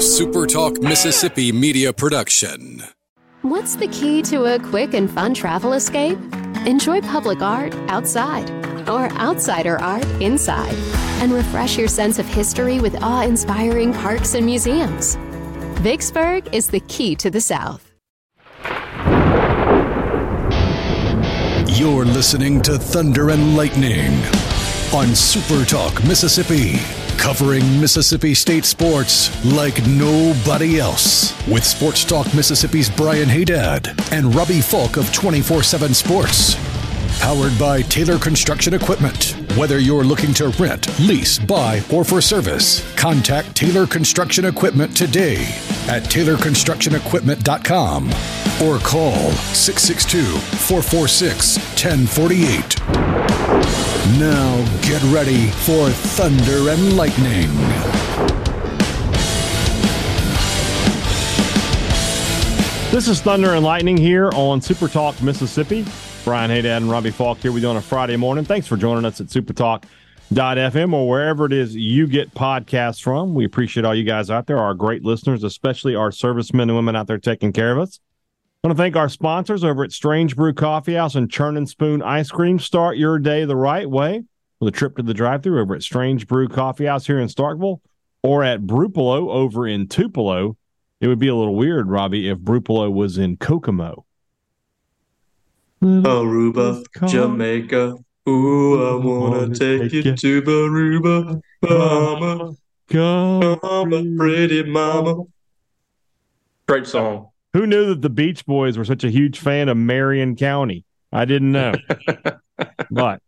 SuperTalk Mississippi media production. What's the key to a quick and fun travel escape? Enjoy public art outside or outsider art inside and refresh your sense of history with awe inspiring parks and museums. Vicksburg is the key to the South. You're listening to Thunder and Lightning on SuperTalk Mississippi, covering Mississippi State sports like nobody else. With Sports Talk Mississippi's Brian Hadad and Robbie Faulk of 24 7 Sports. Powered by Taylor Construction Equipment. Whether you're looking to rent, lease, buy, or for service, contact Taylor Construction Equipment today at taylorconstructionequipment.com or call 662 446 1048. Now get ready for Thunder and Lightning. This is Thunder and Lightning here on Super Talk Mississippi. Brian Hadad and Robbie Faulk here with you on a Friday morning. Thanks for joining us at supertalk.fm or wherever it is you get podcasts from. We appreciate all you guys out there, our great listeners, especially our servicemen and women out there taking care of us. I want to thank our sponsors over at Strange Brew Coffee House and Churn and Spoon Ice Cream. Start your day the right way with a trip to the drive through over at Strange Brew Coffee House here in Starkville or at Brupolo over in Tupelo. It would be a little weird, Robbie, if Brupolo was in Kokomo. Aruba, Jamaica. Ooh, I wanna take you to Aruba, mama, mama, pretty mama. Great song. Who knew that the Beach Boys were such a huge fan of Marion County? I didn't know. but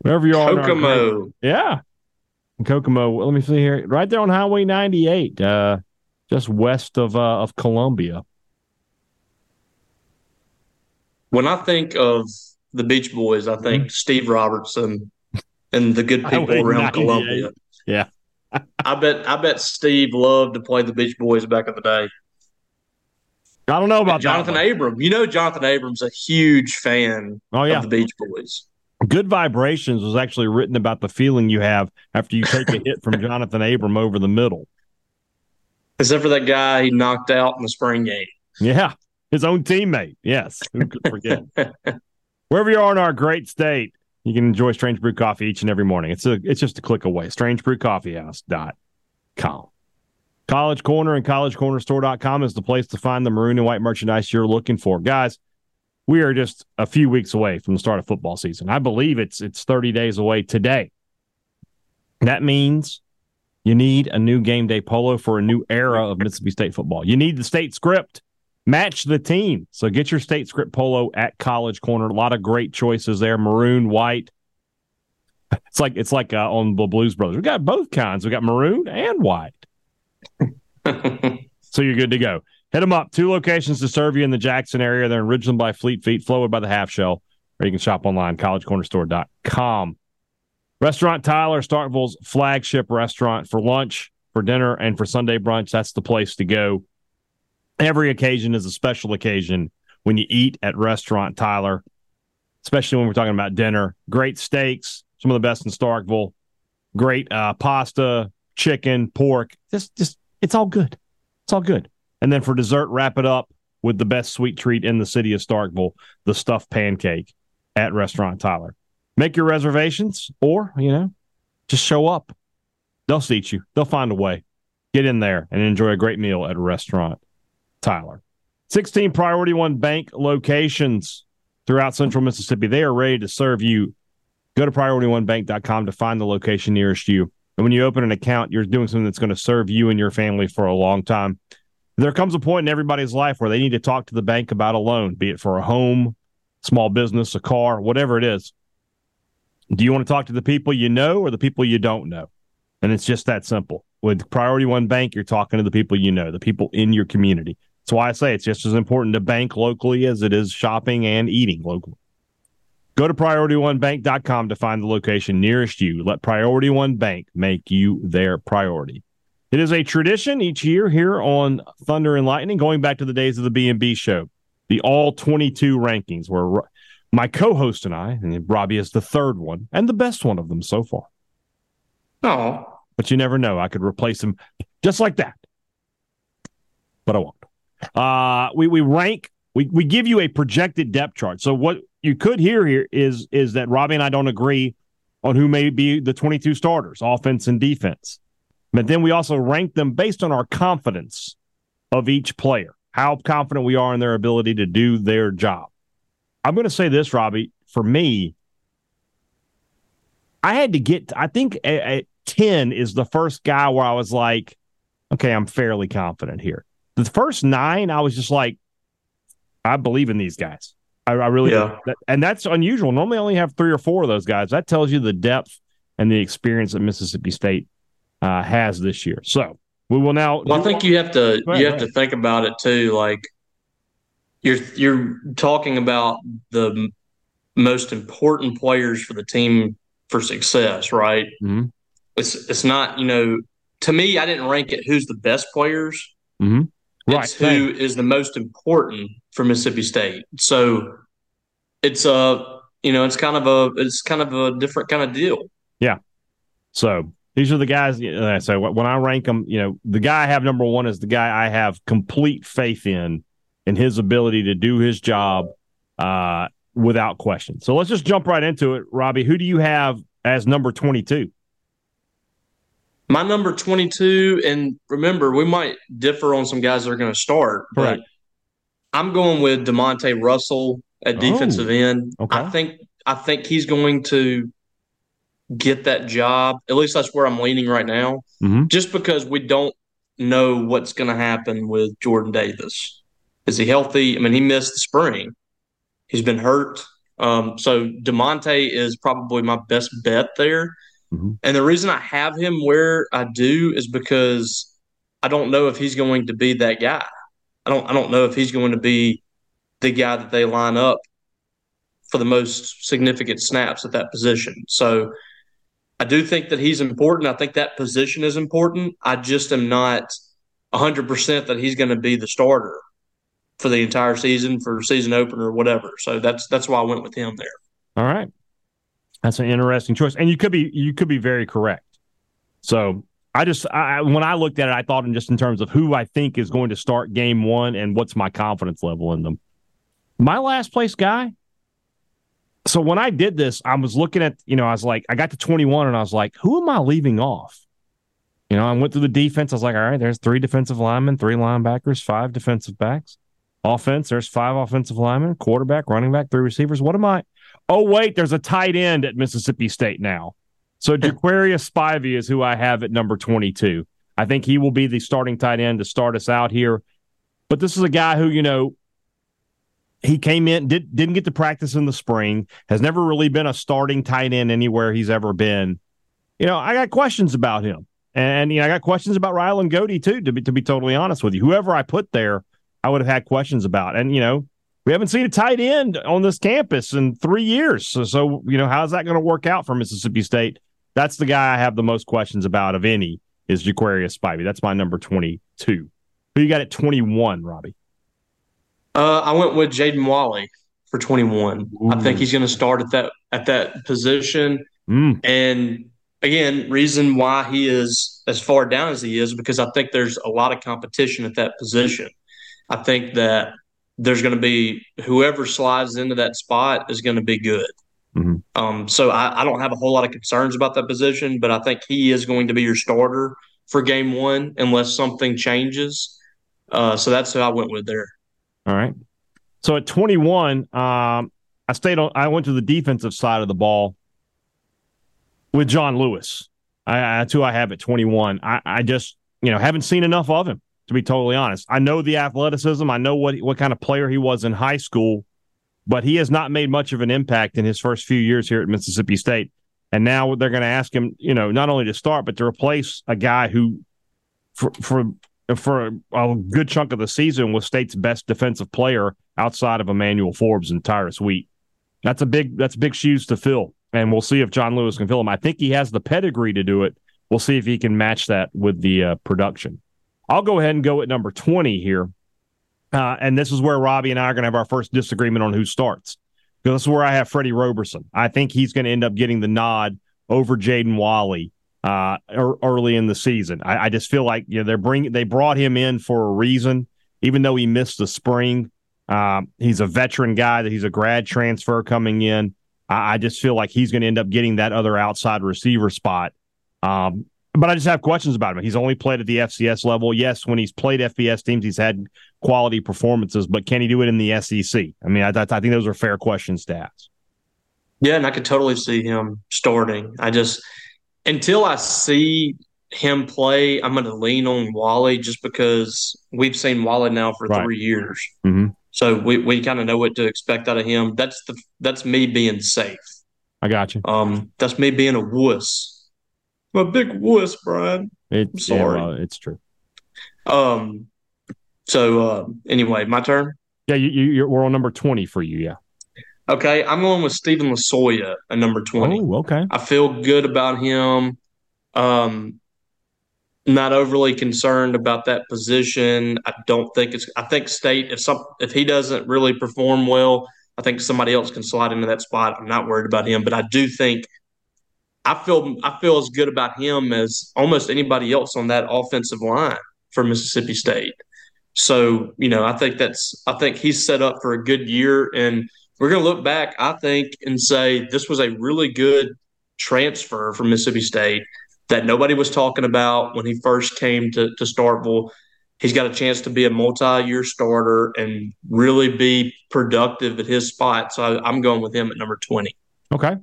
wherever you are, in our yeah, Kokomo. Let me see here, right there on Highway 98, uh, just west of uh, of Columbia. When I think of the Beach Boys, I think Steve Robertson and the good people around Columbia. Yeah. I bet I bet Steve loved to play the Beach Boys back in the day. I don't know about Jonathan. Abram. You know Jonathan Abram's a huge fan Oh yeah, of the Beach Boys. Good Vibrations was actually written about the feeling you have after you take a hit from Jonathan Abram over the middle. Except for that guy he knocked out in the spring game. Yeah, his own teammate. Yes, who could forget? Wherever you are in our great state, you can enjoy Strange Brew Coffee each and every morning. It's a it's just a click away. StrangeBrewCoffeehouse.com. College Corner and collegecornerstore.com is the place to find the maroon and white merchandise you're looking for. Guys, we are just a few weeks away from the start of football season. I believe it's it's 30 days away today. That means you need a new game day polo for a new era of Mississippi State football. You need the state script. Match the team. So get your state script polo at College Corner. A lot of great choices there. Maroon, white. It's like it's like uh, on the Blues Brothers. We got both kinds. We got maroon and white. So you're good to go. Hit them up. Two locations to serve you in the Jackson area. They're in Ridgeland by Fleet Feet, Flowwood by the Half Shell, or you can shop online, collegecornerstore.com. Restaurant Tyler, Starkville's flagship restaurant for lunch, for dinner, and for Sunday brunch. That's the place to go. Every occasion is a special occasion when you eat at Restaurant Tyler, especially when we're talking about dinner. Great steaks, some of the best in Starkville. Great uh, pasta, chicken, pork. Just, just it's all good. It's all good. And then for dessert, wrap it up with the best sweet treat in the city of Starkville, the stuffed pancake at Restaurant Tyler. Make your reservations or, you know, just show up. They'll seat you. They'll find a way. Get in there and enjoy a great meal at Restaurant Tyler. 16 Priority One Bank locations throughout central Mississippi. They are ready to serve you. Go to PriorityOneBank.com to find the location nearest you. And when you open an account, you're doing something that's going to serve you and your family for a long time. There comes a point in everybody's life where they need to talk to the bank about a loan, be it for a home, small business, a car, whatever it is. Do you want to talk to the people you know or the people you don't know? And it's just that simple. With Priority One Bank, you're talking to the people you know, the people in your community. That's why I say it's just as important to bank locally as it is shopping and eating locally. Go to PriorityOneBank.com to find the location nearest you. Let Priority One Bank make you their priority. It is a tradition each year here on Thunder and Lightning, going back to the days of the B&B show, the all 22 rankings, where my co-host and I, and Robbie is the third one and the best one of them so far. Oh, But you never know. I could replace him. just like that. But I won't. Uh, we we rank we we give you a projected depth chart. So what you could hear here is is that Robbie and I don't agree on who may be the 22 starters, offense and defense. But then we also rank them based on our confidence of each player, how confident we are in their ability to do their job. I'm going to say this, Robbie. For me, I had to get, I think at 10 is the first guy where I was like, okay, I'm fairly confident here. The first nine, I was just like, I believe in these guys. I, I really, yeah. and that's unusual. Normally, I only have three or four of those guys. That tells you the depth and the experience that Mississippi State uh, has this year. So we will now. Well, I think you have to ahead, you have to think about it too. Like you're you're talking about the most important players for the team for success, right? Mm-hmm. It's it's not you know to me I didn't rank it who's the best players. Mm-hmm. Right. It's who is the most important for Mississippi State. So it's a you know it's kind of a it's kind of a different kind of deal. Yeah. So these are the guys. Uh, so when I rank them, you know, the guy I have number one is the guy I have complete faith in in his ability to do his job uh, without question. So let's just jump right into it, Robbie. Who do you have as number twenty two? My number 22, and remember, we might differ on some guys that are going to start, but I'm going with Demonte Russell at defensive oh, end. Okay. I think I think he's going to get that job. At least that's where I'm leaning right now. Mm-hmm. Just because we don't know what's going to happen with Jordan Davis. Is he healthy? I mean, he missed the spring. He's been hurt. Um, so Demonte is probably my best bet there. Mm-hmm. And the reason I have him where I do is because I don't know if he's going to be that guy. I don't I don't know if he's going to be the guy that they line up for the most significant snaps at that position. So I do think that he's important. I think that position is important. I just am not 100% that he's going to be the starter for the entire season, for season opener, or whatever. So that's that's why I went with him there. All right. That's an interesting choice, and you could be you could be very correct. So I just I, when I looked at it, I thought in just in terms of who I think is going to start game one and what's my confidence level in them. My last place guy. So when I did this, I was looking at you know I was like I got to twenty one and I was like, who am I leaving off? You know, I went through the defense. I was like, all right, there's three defensive linemen, three linebackers, five defensive backs. Offense, there's five offensive linemen, quarterback, running back, three receivers. What am I? Oh, wait, there's a tight end at Mississippi State now. So Jaquarius Spivey is who I have at number 22. I think he will be the starting tight end to start us out here. But this is a guy who, you know, he came in, did, didn't get to practice in the spring, has never really been a starting tight end anywhere he's ever been. You know, I got questions about him. And you know, I got questions about Ryland Goede too, to be to be totally honest with you. Whoever I put there, I would have had questions about. And you know, we haven't seen a tight end on this campus in three years. So, so you know, how's that going to work out for Mississippi State? That's the guy I have the most questions about of any is Jaquarius Spivey. That's my number 22. Who you got at 21, Robbie? Uh, I went with Jaden Walley for 21. Ooh. I think he's going to start at that at that position. Mm. And again, reason why he is as far down as he is because I think there's a lot of competition at that position. I think that there's going to be whoever slides into that spot is going to be good. Mm-hmm. Um, so I, I, don't have a whole lot of concerns about that position, but I think he is going to be your starter for game one unless something changes. Uh, so that's who I went with there. All right. So at 21, um, I stayed on. I went to the defensive side of the ball with John Lewis. I, that's who I have at 21. I, I just you know haven't seen enough of him to be totally honest. I know the athleticism. I know what what kind of player he was in high school, but he has not made much of an impact in his first few years here at Mississippi State. And now they're going to ask him, you know, not only to start but to replace a guy who, for for for a good chunk of the season, was State's best defensive player outside of Emmanuel Forbes and Tyrus Wheat. That's a big that's big shoes to fill, and we'll see if John Lewis can fill them. I think he has the pedigree to do it. We'll see if he can match that with the uh, production. I'll go ahead and go at number 20 here. Uh, and this is where Robbie and I are going to have our first disagreement on who starts. Because this is where I have Freddie Roberson. I think he's going to end up getting the nod over Jaden Walley uh, early in the season. I, I, just feel like you know they're bring they brought him in for a reason, even though he missed the spring. Um, he's a veteran guy that he's a grad transfer coming in. I, I just feel like he's going to end up getting that other outside receiver spot. Um, but I just have questions about him. He's only played at the FCS level. Yes, when he's played FBS teams, he's had quality performances, but can he do it in the SEC? I mean, I, I think those are fair questions to ask. Yeah, and I could totally see him starting. I just until I see him play, I'm going to lean on Walley just because we've seen Walley now for right. three years. Mm-hmm. So we, we kind of know what to expect out of him. That's the that's me being safe. I got you. Um, that's me being a wuss. I'm a big wuss, Brian. It's sorry. Yeah, well, it's true. Um. So uh, anyway, my turn. Yeah, you, you, we're on number twenty for you. Yeah. Okay, I'm going with Steven Losoya at number 20. Oh, okay. I feel good about him. Um, not overly concerned about that position. I don't think it's. I think State if some if he doesn't really perform well, I think somebody else can slide into that spot. I'm not worried about him, but I do think I feel I feel as good about him as almost anybody else on that offensive line for Mississippi State. So you know, I think that's I think he's set up for a good year and we're going to look back, I think, and say this was a really good transfer from Mississippi State that nobody was talking about when he first came to, to Starkville. He's got a chance to be a multi year starter and really be productive at his spot. So I, am going with him at number 20. Okay.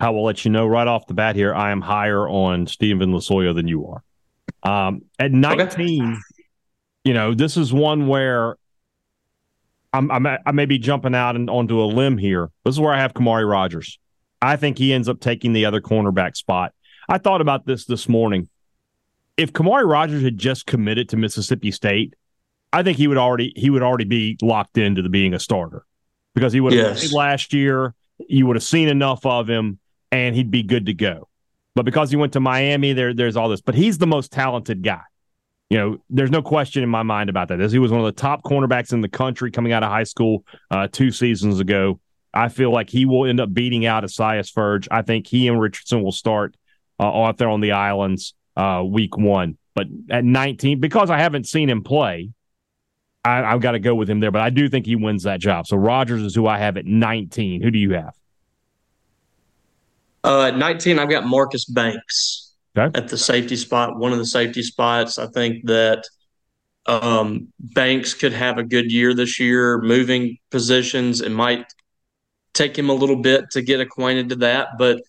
I will let you know right off the bat here. I am higher on Steven Losoya than you are. Um, at 19, okay. you know, this is one where I'm, I'm I may be jumping out and onto a limb here. This is where I have Khamauri Rogers. I think he ends up taking the other cornerback spot. I thought about this this morning. If Khamauri Rogers had just committed to Mississippi State, I think he would already he would already be locked into the being a starter because he would have yes. last year. You would have seen enough of him, and he'd be good to go. But because he went to Miami, there there's all this. But he's the most talented guy you know, there's no question in my mind about that. As he was one of the top cornerbacks in the country coming out of high school uh, two seasons ago. I feel like he will end up beating out Esaias Furdge. I think he and Richardson will start uh, out there on the islands uh, week one. But at 19, because I haven't seen him play, I, have got to go with him there. But I do think he wins that job. So Rogers is who I have at 19. Who do you have? Uh, at 19, I've got Marcus Banks okay. at the safety spot, one of the safety spots. I think that um, Banks could have a good year this year, moving positions. It might take him a little bit to get acquainted to that, but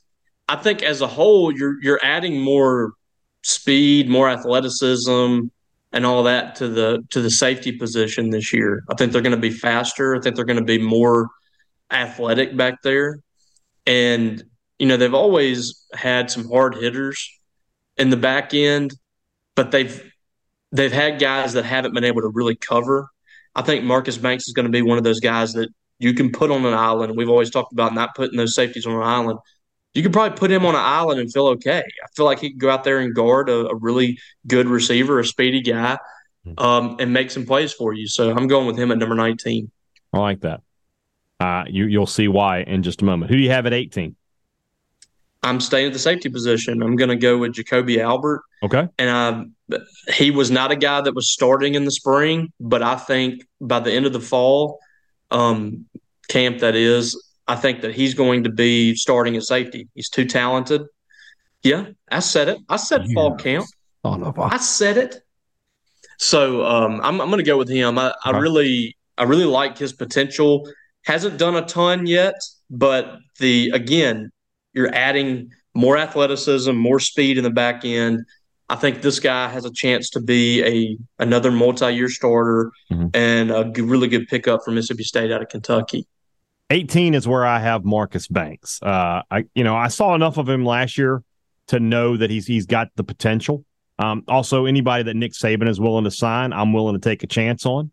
I think as a whole, you're you're adding more speed, more athleticism, and all that to the to the safety position this year. I think they're going to be faster. I think they're going to be more athletic back there, and you know they've always had some hard hitters in the back end, but they've they've had guys that haven't been able to really cover. I think Marcus Banks is going to be one of those guys that you can put on an island. We've always talked about not putting those safeties on an island. You could probably put him on an island and feel okay. I feel like he could go out there and guard a, a really good receiver, a speedy guy, hmm. um, and make some plays for you. So I'm going with him at number 19. I like that. Uh, you you'll see why in just a moment. Who do you have at 18? I'm staying at the safety position. I'm going to go with Jacoby Albert. Okay. And I, he was not a guy that was starting in the spring, but I think by the end of the fall um, camp, that is, I think that he's going to be starting at safety. He's too talented. Yeah, I said it. I said yeah. fall camp. I said it. So um, I'm, I'm going to go with him. I, I really, I really like his potential. Hasn't done a ton yet, but the again, you're adding more athleticism, more speed in the back end. I think this guy has a chance to be a another multi-year starter mm-hmm. and a good, really good pickup for Mississippi State out of Kentucky. 18 is where I have Marcus Banks. Uh, I you know I saw enough of him last year to know that he's he's got the potential. Um, also, anybody that Nick Saban is willing to sign, I'm willing to take a chance on.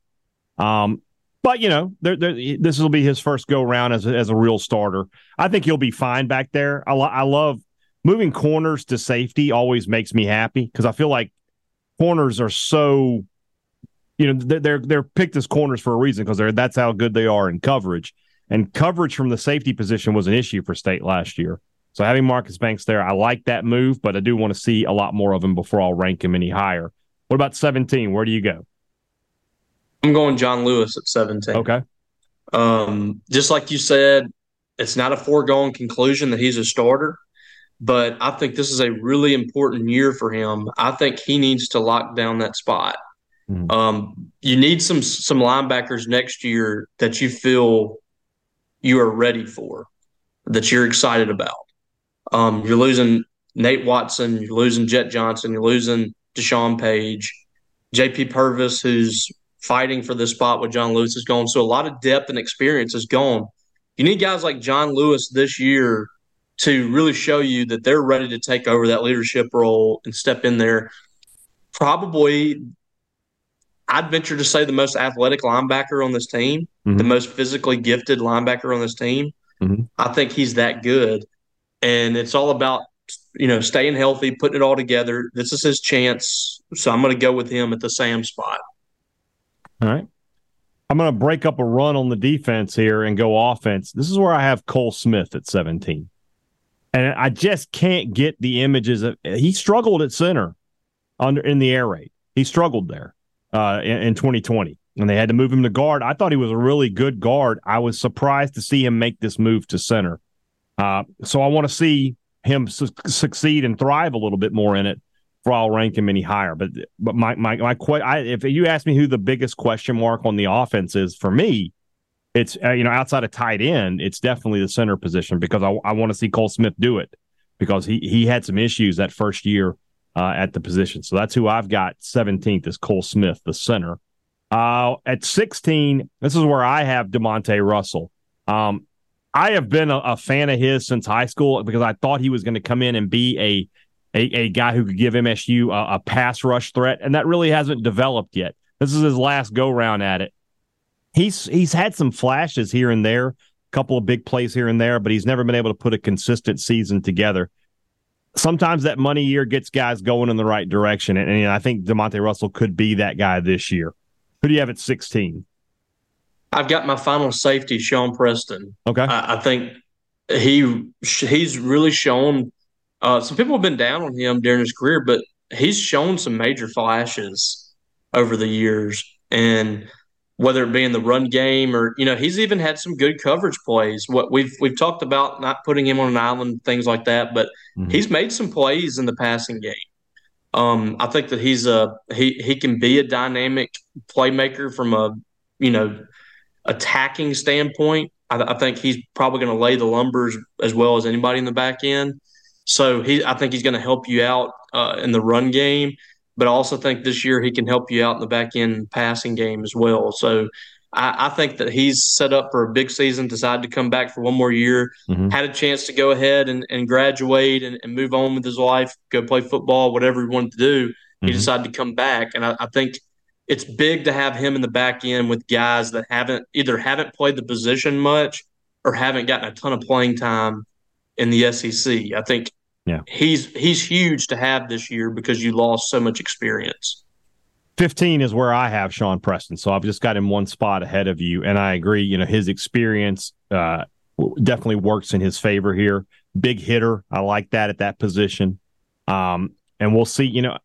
Um, but you know, they're, they're, this will be his first go round as a, as a real starter. I think he'll be fine back there. I, lo- I love moving corners to safety. Always makes me happy because I feel like corners are so, you know, they're they're, they're picked as corners for a reason because they're that's how good they are in coverage. And coverage from the safety position was an issue for State last year. So having Marcus Banks there, I like that move, but I do want to see a lot more of him before I'll rank him any higher. What about 17? Where do you go? I'm going John Lewis at 17. Okay. Um, just like you said, it's not a foregone conclusion that he's a starter, but I think this is a really important year for him. I think he needs to lock down that spot. Mm-hmm. Um, you need some some linebackers next year that you feel you are ready for, that you're excited about. Um, you're losing Nate Watson, you're losing Jett Johnson, you're losing Deshaun Page, JP Purvis, who's fighting for this spot with John Lewis is gone. So a lot of depth and experience is gone. You need guys like John Lewis this year to really show you that they're ready to take over that leadership role and step in there. Probably, I'd venture to say the most athletic linebacker on this team, mm-hmm. the most physically gifted linebacker on this team. Mm-hmm. I think he's that good. And it's all about, you know, staying healthy, putting it all together. This is his chance. So I'm going to go with him at the Sam spot. All right. I'm going to break up a run on the defense here and go offense. This is where I have Cole Smith at 17. And I just can't get the images of he struggled at center under in the air raid. He struggled there uh, in, in 2020 and they had to move him to guard. I thought he was a really good guard. I was surprised to see him make this move to center. Uh, so I want to see him su- succeed and thrive a little bit more in it for I'll rank him any higher. But but my my my I, if you ask me who the biggest question mark on the offense is for me, it's uh, you know outside of tight end, it's definitely the center position because I, I want to see Cole Smith do it because he he had some issues that first year uh, at the position. So that's who I've got 17th is Cole Smith, the center. Uh, at 16, this is where I have Demonte Russell. Um, I have been a, a, fan of his since high school because I thought he was going to come in and be a a, a guy who could give MSU a, a pass rush threat, and that really hasn't developed yet. This is his last go round at it. He's he's had some flashes here and there, a couple of big plays here and there, but he's never been able to put a consistent season together. Sometimes that money year gets guys going in the right direction, and, and I think Demonte Russell could be that guy this year. Who do you have at sixteen? I've got my final safety, Shawn Preston. Okay, I, I think he he's really shown uh, some people have been down on him during his career, but he's shown some major flashes over the years. And whether it be in the run game or you know he's even had some good coverage plays. What we've we've talked about not putting him on an island, things like that, but mm-hmm. he's made some plays in the passing game. Um, I think that he's a he he can be a dynamic playmaker from a you know attacking standpoint. I, I think he's probably going to lay the lumbers as well as anybody in the back end. So he, I think he's going to help you out uh, in the run game, but I also think this year he can help you out in the back end passing game as well. So I, I think that he's set up for a big season. Decided to come back for one more year, mm-hmm. had a chance to go ahead and, and graduate and, and, move on with his life, go play football, whatever he wanted to do. Mm-hmm. He decided to come back, and I, I think it's big to have him in the back end with guys that haven't either haven't played the position much or haven't gotten a ton of playing time in the SEC. I think yeah. He's he's huge to have this year because you lost so much experience. 15 is where I have Shawn Preston. So I've just got him one spot ahead of you. And I agree, you know, his experience uh, definitely works in his favor here. Big hitter. I like that at that position. Um, and we'll see, you know,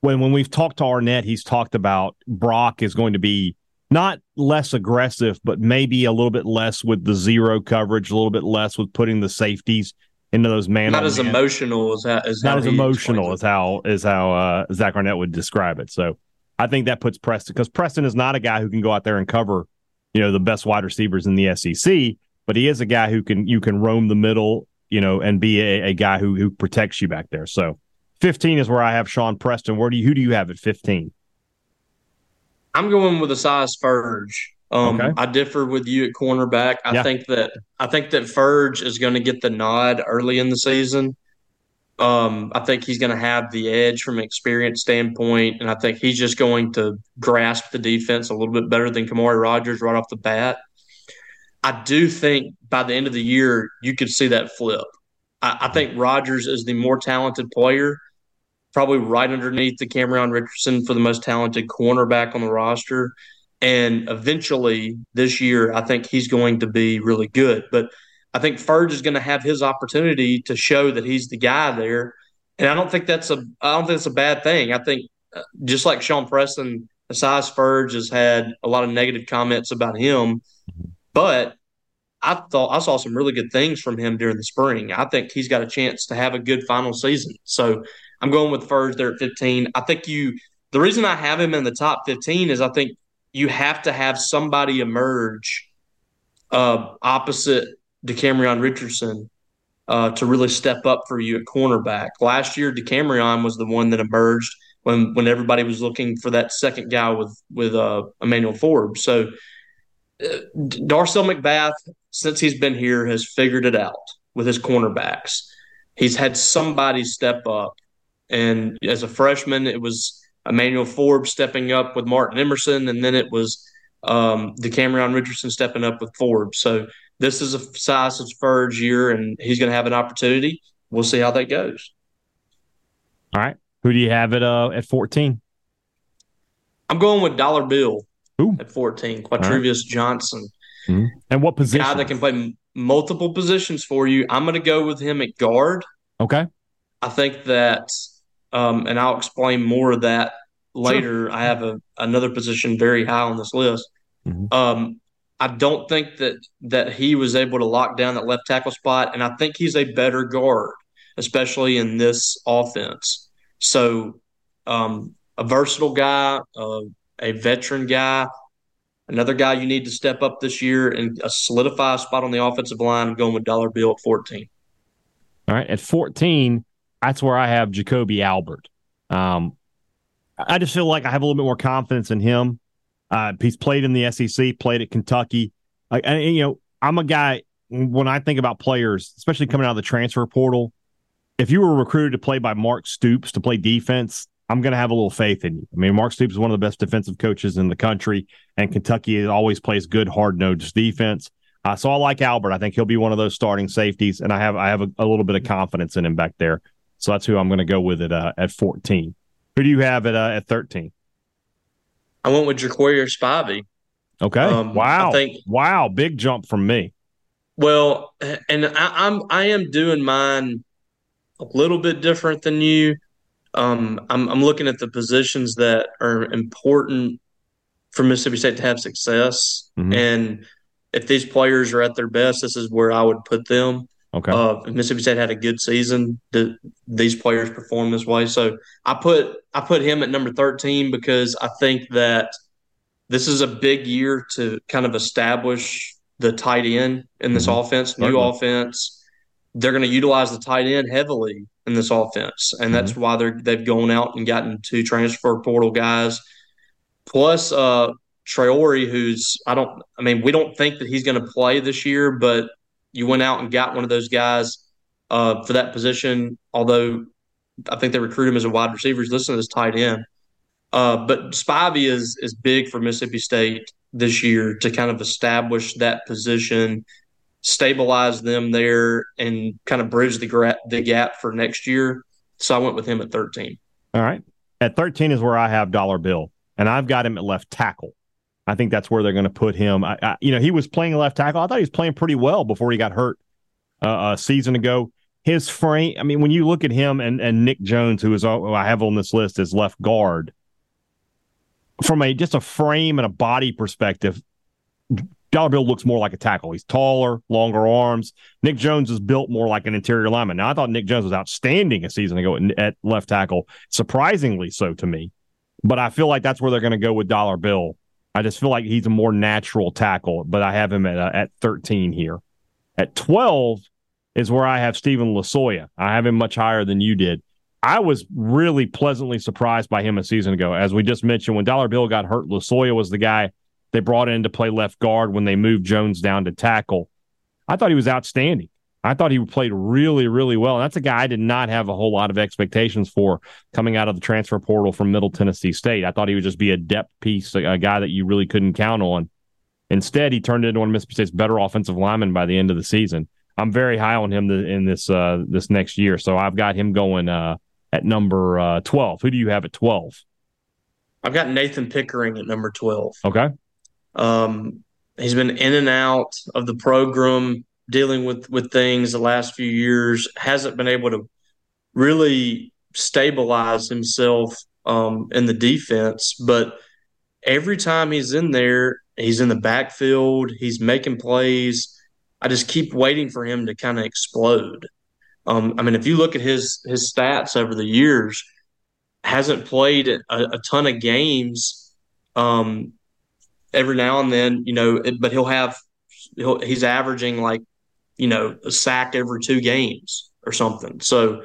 when when we've talked to Arnett, he's talked about Brock is going to be not less aggressive, but maybe a little bit less with the zero coverage, a little bit less with putting the safeties into those man. Not as man. emotional as that. As not as emotional as how as how uh, Zach Arnett would describe it. So I think that puts Preston because Preston is not a guy who can go out there and cover, you know, the best wide receivers in the SEC, but he is a guy who can you can roam the middle, you know, and be a, a guy who who protects you back there. So 15 is where I have Shawn Preston. Where do you who do you have at 15? I'm going with Esaias Furdge. Um, okay. I differ with you at cornerback. I yeah. think that I think that Furdge is going to get the nod early in the season. Um, I think he's going to have the edge from an experience standpoint, and I think he's just going to grasp the defense a little bit better than Khamauri Rogers right off the bat. I do think by the end of the year you could see that flip. I, I think Rogers is the more talented player, probably right underneath DeCamerion Richardson for the most talented cornerback on the roster. And eventually this year, I think he's going to be really good. But I think Furdge is going to have his opportunity to show that he's the guy there, and I don't think that's a I don't think that's a bad thing. I think uh, just like Shawn Preston, Esaias Furdge has had a lot of negative comments about him, but I thought I saw some really good things from him during the spring. I think he's got a chance to have a good final season. So I'm going with Furdge there at 15. I think you the reason I have him in the top 15 is I think you have to have somebody emerge uh, opposite DeCamerion Richardson uh, to really step up for you at cornerback. Last year, DeCamerion was the one that emerged when when everybody was looking for that second guy with with uh, Emmanuel Forbes. So uh, Darcel McBath, since he's been here, has figured it out with his cornerbacks. He's had somebody step up, and as a freshman, it was Emmanuel Forbes stepping up with Martin Emerson, and then it was um, DeCamerion Richardson stepping up with Forbes. So this is a Esaias Furdge year, and he's going to have an opportunity. We'll see how that goes. All right. Who do you have at uh, at 14? I'm going with Dollar Bill Ooh. at 14, Kwatrivous right. Johnson. Mm-hmm. And what position? Guy that can play m- multiple positions for you. I'm going to go with him at guard. Okay. I think that, um, and I'll explain more of that later. Sure. I have a, another position very high on this list. Mm-hmm. Um, I don't think that that he was able to lock down that left tackle spot, and I think he's a better guard, especially in this offense. So, um, a versatile guy, uh, a veteran guy, another guy you need to step up this year and solidify a spot on the offensive line. I'm going with Dollar Bill at 14. All right, at 14, that's where I have Jacoby Albert. Um, I just feel like I have a little bit more confidence in him. Uh, he's played in the SEC, played at Kentucky. Like, and, you know, I'm a guy when I think about players, especially coming out of the transfer portal. If you were recruited to play by Mark Stoops to play defense, I'm going to have a little faith in you. I mean, Mark Stoops is one of the best defensive coaches in the country, and Kentucky always plays good, hard nosed defense. Uh, so I like Albert. I think he'll be one of those starting safeties, and I have I have a, a little bit of confidence in him back there. So that's who I'm going to go with it uh, at 14. Who do you have at uh, at 13? I went with Jaquarius Spivey. Okay. Um, wow. Think, wow. Big jump from me. Well, and I, I'm I am doing mine a little bit different than you. Um, I'm I'm looking at the positions that are important for Mississippi State to have success, mm-hmm. and if these players are at their best, this is where I would put them. Okay. Uh, Mississippi State had a good season, the, these players perform this way. So I put I put him at number thirteen because I think that this is a big year to kind of establish the tight end in this mm-hmm. offense, new Certainly. offense. They're going to utilize the tight end heavily in this offense, and that's mm-hmm. why they're they've gone out and gotten two transfer portal guys, plus uh, Traore, who's I don't I mean we don't think that he's going to play this year, but you went out and got one of those guys uh, for that position. Although I think they recruit him as a wide receiver, he's listed as tight end. Uh, but Spivey is is big for Mississippi State this year to kind of establish that position, stabilize them there, and kind of bridge the gra- the gap for next year. So I went with him at 13. All right. At 13 is where I have Dollar Bill, and I've got him at left tackle. I think that's where they're going to put him. I, I, you know, he was playing left tackle. I thought he was playing pretty well before he got hurt uh, a season ago. His frame, I mean, when you look at him and, and Nick Jones, who is who I have on this list as left guard, from a just a frame and a body perspective, Dollar Bill looks more like a tackle. He's taller, longer arms. Nick Jones is built more like an interior lineman. Now, I thought Nick Jones was outstanding a season ago at, at left tackle, surprisingly so to me. But I feel like that's where they're going to go with Dollar Bill I just feel like he's a more natural tackle, but I have him at uh, at 13 here. At 12 is where I have Steven Losoya. I have him much higher than you did. I was really pleasantly surprised by him a season ago. As we just mentioned, when Dollar Bill got hurt, Losoya was the guy they brought in to play left guard when they moved Jones down to tackle. I thought he was outstanding. I thought he played really, really well. And that's a guy I did not have a whole lot of expectations for coming out of the transfer portal from Middle Tennessee State. I thought he would just be a depth piece, a, a guy that you really couldn't count on. Instead, he turned into one of Mississippi State's better offensive linemen by the end of the season. I'm very high on him in this uh, this next year, so I've got him going uh, at number uh, 12. Who do you have at 12? I've got Nathan Pickering at number 12. Okay. Um, he's been in and out of the program dealing with with things the last few years. Hasn't been able to really stabilize himself um, in the defense, but every time he's in there, he's in the backfield, he's making plays. I just keep waiting for him to kind of explode. Um, I mean, if you look at his his stats over the years, hasn't played a, a ton of games. Um, every now and then, you know, but he'll have he'll, he's averaging like you know a sack every two games or something. So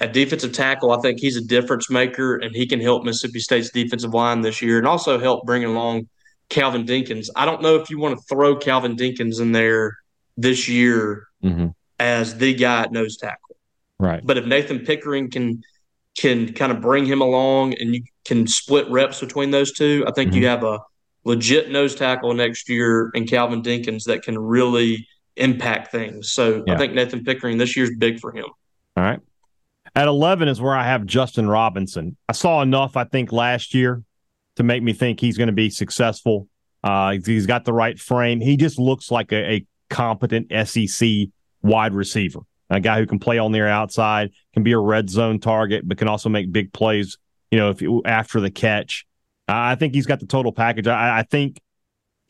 at defensive tackle, I think he's a difference maker, and he can help Mississippi State's defensive line this year, and also help bring along Calvin Dinkins. I don't know if you want to throw Calvin Dinkins in there this year mm-hmm. as the guy at nose tackle, right? But if Nathan Pickering can can kind of bring him along, and you can split reps between those two, I think mm-hmm. you have a legit nose tackle next year and Calvin Dinkins that can really impact things. So yeah. I think Nathan Pickering this year's big for him. All right. At 11 is where I have Justin Robinson. I saw enough, I think, last year to make me think he's going to be successful. Uh, he's got the right frame. He just looks like a, a competent SEC wide receiver, a guy who can play on the outside, can be a red zone target, but can also make big plays. You know, if after the catch, I think he's got the total package. I, I think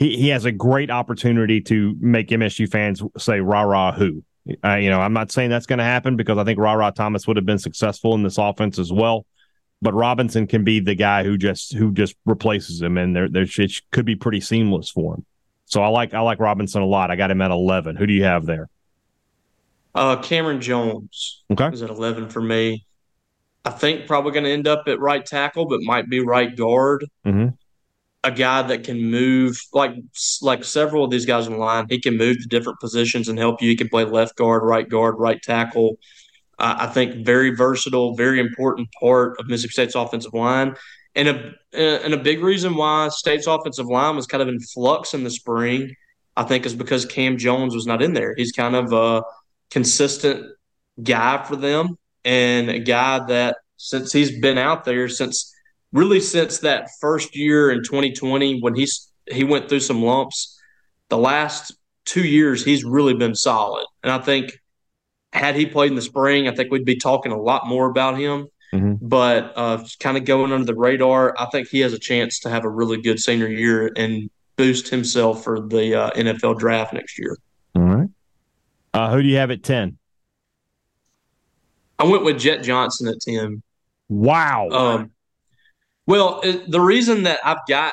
he, he has a great opportunity to make MSU fans say "Rara who." Uh, you know, I'm not saying that's going to happen because I think Rara Thomas would have been successful in this offense as well. But Robinson can be the guy who just who just replaces him, and there there it could be pretty seamless for him. So I like I like Robinson a lot. I got him at 11. Who do you have there? Uh, Cameron Jones. Okay, is at 11 for me. I think probably going to end up at right tackle, but might be right guard. Mm-hmm a guy that can move like like several of these guys in the line. He can move to different positions and help you. He can play left guard, right guard, right tackle. Uh, I think very versatile, very important part of Mississippi State's offensive line, and a and a big reason why State's offensive line was kind of in flux in the spring. I think is because Cam Jones was not in there. He's kind of a consistent guy for them and a guy that since he's been out there since really since that first year in 2020 when he's he went through some lumps, the last two years he's really been solid. And I think had he played in the spring, I think we'd be talking a lot more about him. Mm-hmm. But uh, kind of going under the radar, I think he has a chance to have a really good senior year and boost himself for the uh, NFL draft next year. All right. Uh, who do you have at 10? I went with Jett Johnson at 10. Wow. Um, well, uh, the reason that I've got,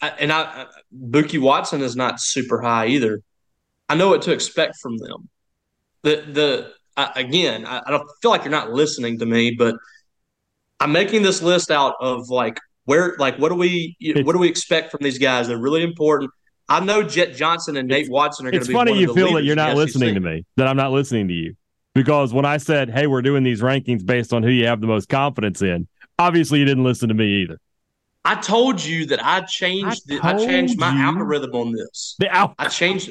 and I, Bookie Watson is not super high either. I know what to expect from them. The the again, I, I don't feel like you're not listening to me, but I'm making this list out of like where, like, what do we, what do we expect from these guys? They're really important. I know Jett Johnson and Nate Watson are going to be. It's funny you feel that you're not listening to me, that I'm not listening to you, because when I said, "Hey, we're doing these rankings based on who you have the most confidence in," Obviously, you didn't listen to me either. I told you that I changed. I, the, I changed my algorithm on this. The al- I changed.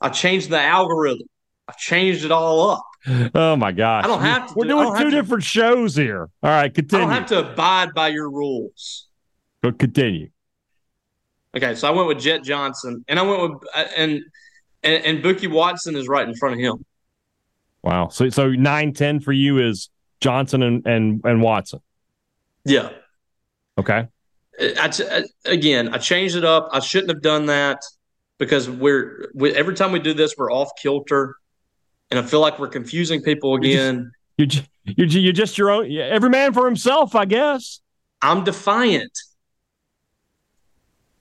I changed the algorithm. I changed it all up. Oh my gosh! I don't have to. We're do, doing two different to, shows here. All right, continue. I don't have to abide by your rules. But continue. Okay, so I went with Jett Johnson, and I went with uh, and and, and Bookie Watson is right in front of him. Wow. So so nine ten for you is Johnson and and, and Watson. Yeah. Okay. I, I, again, I changed it up. I shouldn't have done that because we're we, every time we do this, we're off kilter, and I feel like we're confusing people again. You're just, you're, you're, you're just your own. Every man for himself, I guess. I'm defiant.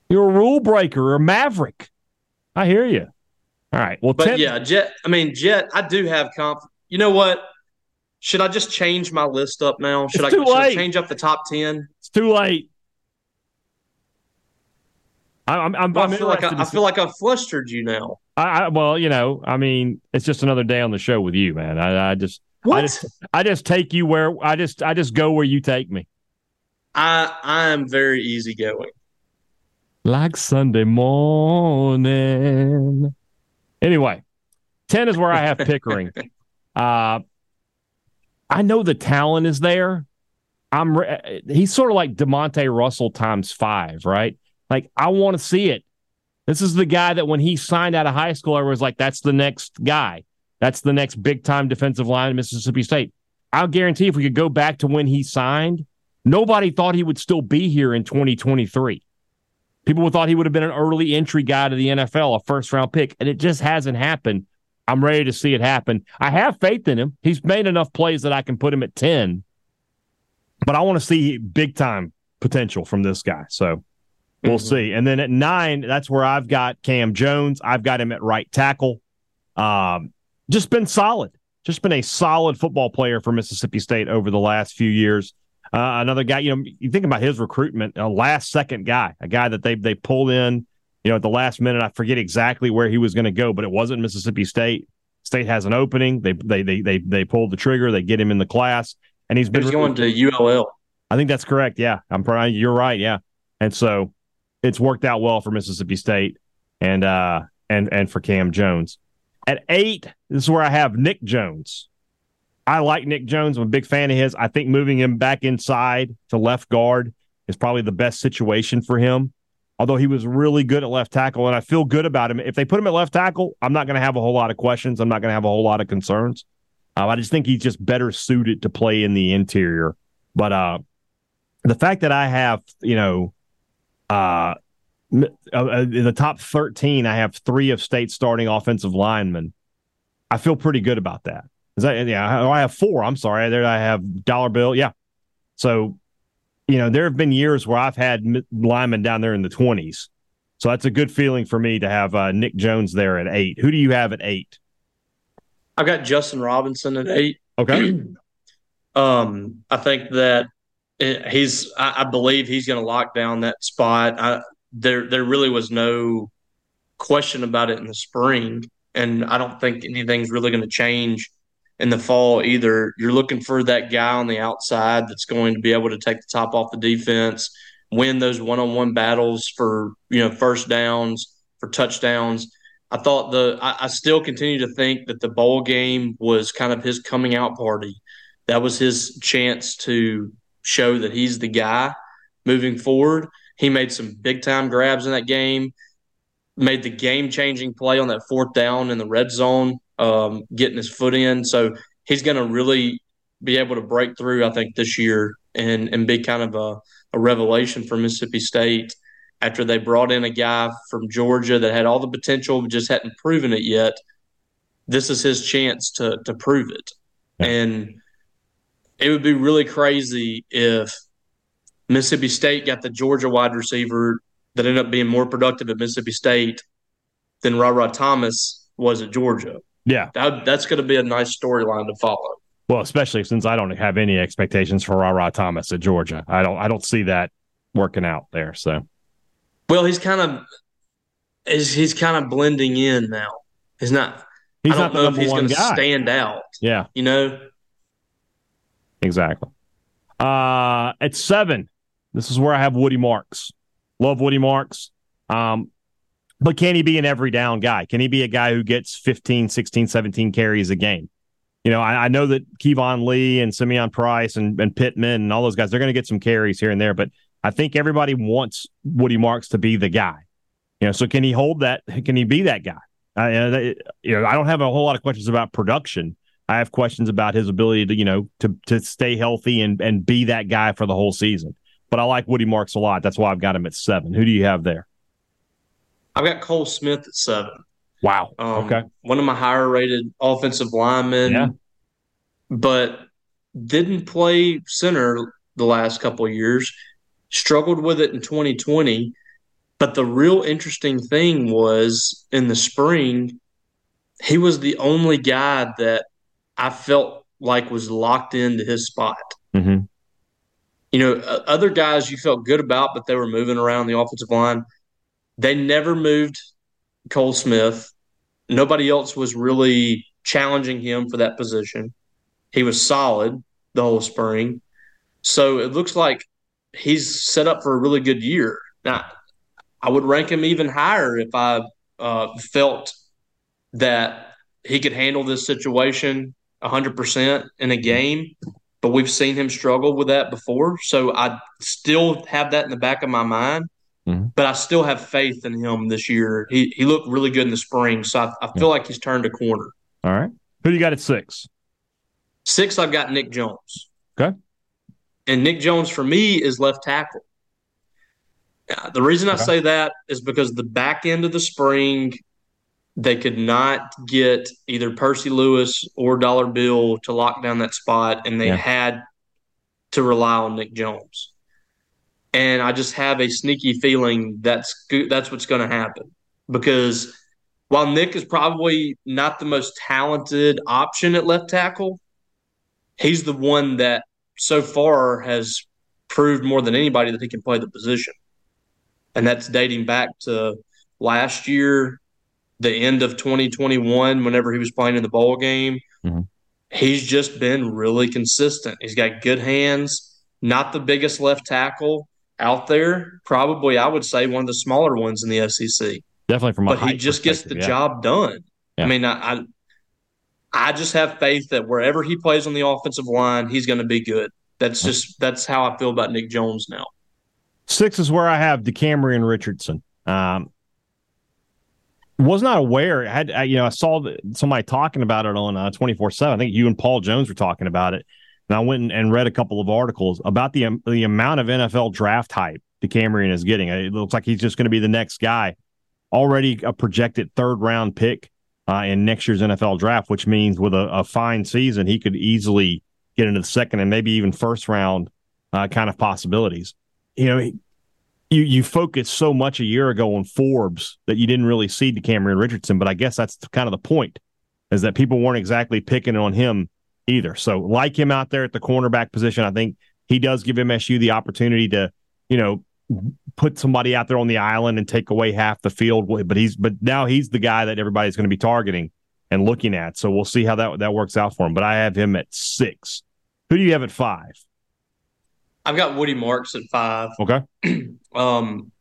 You're a rule breaker, a maverick. I hear you. All right. Well, but yeah, Jett. I mean, Jett. I do have confidence. You know what? Should I just change my list up now? Should, I, should I, change up the top ten? It's too late. I'm, I'm, well, i feel like I, I, feel like I've flustered you now. I, I, well, you know, I mean, it's just another day on the show with you, man. I, I just, what? I just, I just take you where I just, I just go where you take me. I, I am very easygoing. Like Sunday morning. Anyway, ten is where I have Pickering. uh, I know the talent is there. I'm re- he's sort of like Demonte Russell times five, right? Like I want to see it. This is the guy that when he signed out of high school, I was like, that's the next guy. That's the next big time defensive line in Mississippi State. I'll guarantee if we could go back to when he signed, nobody thought he would still be here in 2023. People thought he would have been an early entry guy to the NFL, a first round pick, and it just hasn't happened. I'm ready to see it happen. I have faith in him. He's made enough plays that I can put him at 10, but I want to see big time potential from this guy. So we'll mm-hmm. see. And then at nine, that's where I've got Cam Jones. I've got him at right tackle. Um, just been solid, just been a solid football player for Mississippi State over the last few years. Uh, another guy, you know, you think about his recruitment, a last second guy, a guy that they they pulled in, you know, at the last minute. I forget exactly where he was going to go, but it wasn't Mississippi State. State has an opening. They they they they they pulled the trigger. They get him in the class, and he's been he's going to ULL. I think that's correct. Yeah, I'm probably you're right. Yeah, and so it's worked out well for Mississippi State and uh and and for Cam Jones. At eight, this is where I have Nick Jones. I like Nick Jones. I'm a big fan of his. I think moving him back inside to left guard is probably the best situation for him. Although he was really good at left tackle, and I feel good about him. If they put him at left tackle, I'm not going to have a whole lot of questions. I'm not going to have a whole lot of concerns. Uh, I just think he's just better suited to play in the interior. But uh, the fact that I have, you know, uh, uh, uh in the top 13, I have three of state starting offensive linemen. I feel pretty good about that. Is that yeah? I have four. I'm sorry. There I have dollar bill. Yeah. So, you know, there have been years where I've had linemen down there in the 20s. So that's a good feeling for me to have uh, Nick Jones there at eight. Who do you have at eight? I've got Justin Robinson at eight. Okay. um, I think that he's. I, I believe he's going to lock down that spot. I, there, there really was no question about it in the spring, and I don't think anything's really going to change in the fall either. You're looking for that guy on the outside that's going to be able to take the top off the defense, win those one-on-one battles for you know first downs, for touchdowns. I thought the I, I still continue to think that the bowl game was kind of his coming out party. That was his chance to show that he's the guy moving forward. He made some big time grabs in that game, made the game changing play on that fourth down in the red zone um, getting his foot in. So he's going to really be able to break through, I think, this year and and be kind of a, a revelation for Mississippi State after they brought in a guy from Georgia that had all the potential but just hadn't proven it yet. This is his chance to to prove it. Yeah. And it would be really crazy if Mississippi State got the Georgia wide receiver that ended up being more productive at Mississippi State than Rara Thomas was at Georgia. Yeah, that, that's going to be a nice storyline to follow. Well, especially since I don't have any expectations for Rara Thomas at Georgia. I don't. I don't see that working out there. So, well, he's kind of he's, he's kind of blending in now. He's not. He's I don't know if he's going to stand out. Yeah, you know. Exactly. Uh, at seven, this is where I have Woody Marks. Love Woody Marks. Um, but can he be an every down guy? Can he be a guy who gets 15, 16, 17 carries a game? You know, I, I know that Keyvone Lee and Simeon Price and, and Pittman and all those guys, they're going to get some carries here and there, but I think everybody wants Woody Marks to be the guy. You know, so can he hold that? Can he be that guy? Uh, you know, I don't have a whole lot of questions about production. I have questions about his ability to, you know, to to stay healthy and and be that guy for the whole season. But I like Woody Marks a lot. That's why I've got him at seven. Who do you have there? I've got Cole Smith at seven. Wow. Um, okay. One of my higher rated offensive linemen, yeah. but didn't play center the last couple years. Struggled with it in 2020. But the real interesting thing was in the spring, he was the only guy that I felt like was locked into his spot. Mm-hmm. You know, other guys you felt good about, but they were moving around the offensive line. They never moved Cole Smith. Nobody else was really challenging him for that position. He was solid the whole spring. So it looks like he's set up for a really good year. Now, I would rank him even higher if I uh, felt that he could handle this situation 100% in a game, but we've seen him struggle with that before. So I still have that in the back of my mind mm-hmm. but I still have faith in him this year. He he looked really good in the spring, so I, I feel yeah. like he's turned a corner. All right, who do you got at six? Six, I've got Nick Jones. Okay, and Nick Jones for me is left tackle. Uh, the reason I say that is because the back end of the spring, they could not get either Percy Lewis or Dollar Bill to lock down that spot, and they yeah. had to rely on Nick Jones. And I just have a sneaky feeling that's that's what's going to happen because while Nick is probably not the most talented option at left tackle, he's the one that so far has proved more than anybody that he can play the position and that's dating back to last year, the end of 2021, whenever he was playing in the bowl game. Mm-hmm. He's just been really consistent. He's got good hands, not the biggest left tackle out there. Probably, I would say, one of the smaller ones in the SEC. Definitely from, but he just gets the yeah. job done. Yeah. I mean, I, I I just have faith that wherever he plays on the offensive line, he's going to be good. That's just that's how I feel about Nick Jones now. Six is where I have DeCamerion Richardson. Um, was not aware. I had you know I saw somebody talking about it on uh, twenty four seven. I think you and Paul Jones were talking about it, and I went and read a couple of articles about the the amount of NFL draft hype DeCamerion is getting. It looks like he's just going to be the next guy. Already a projected third round pick uh, in next year's NFL draft, which means with a, a, fine season, he could easily get into the second and maybe even first round uh, kind of possibilities you know, you you focused so much a year ago on Forbes that you didn't really see DeCamerion Richardson, but I guess that's kind of the point is that people weren't exactly picking on him either. So like him out there at the cornerback position, I think he does give MSU the opportunity to, you know, put somebody out there on the island and take away half the field. But he's but now he's the guy that everybody's going to be targeting and looking at. So we'll see how that that works out for him. But I have him at six. Who do you have at five? I've got Woody Marks at five. Okay. um,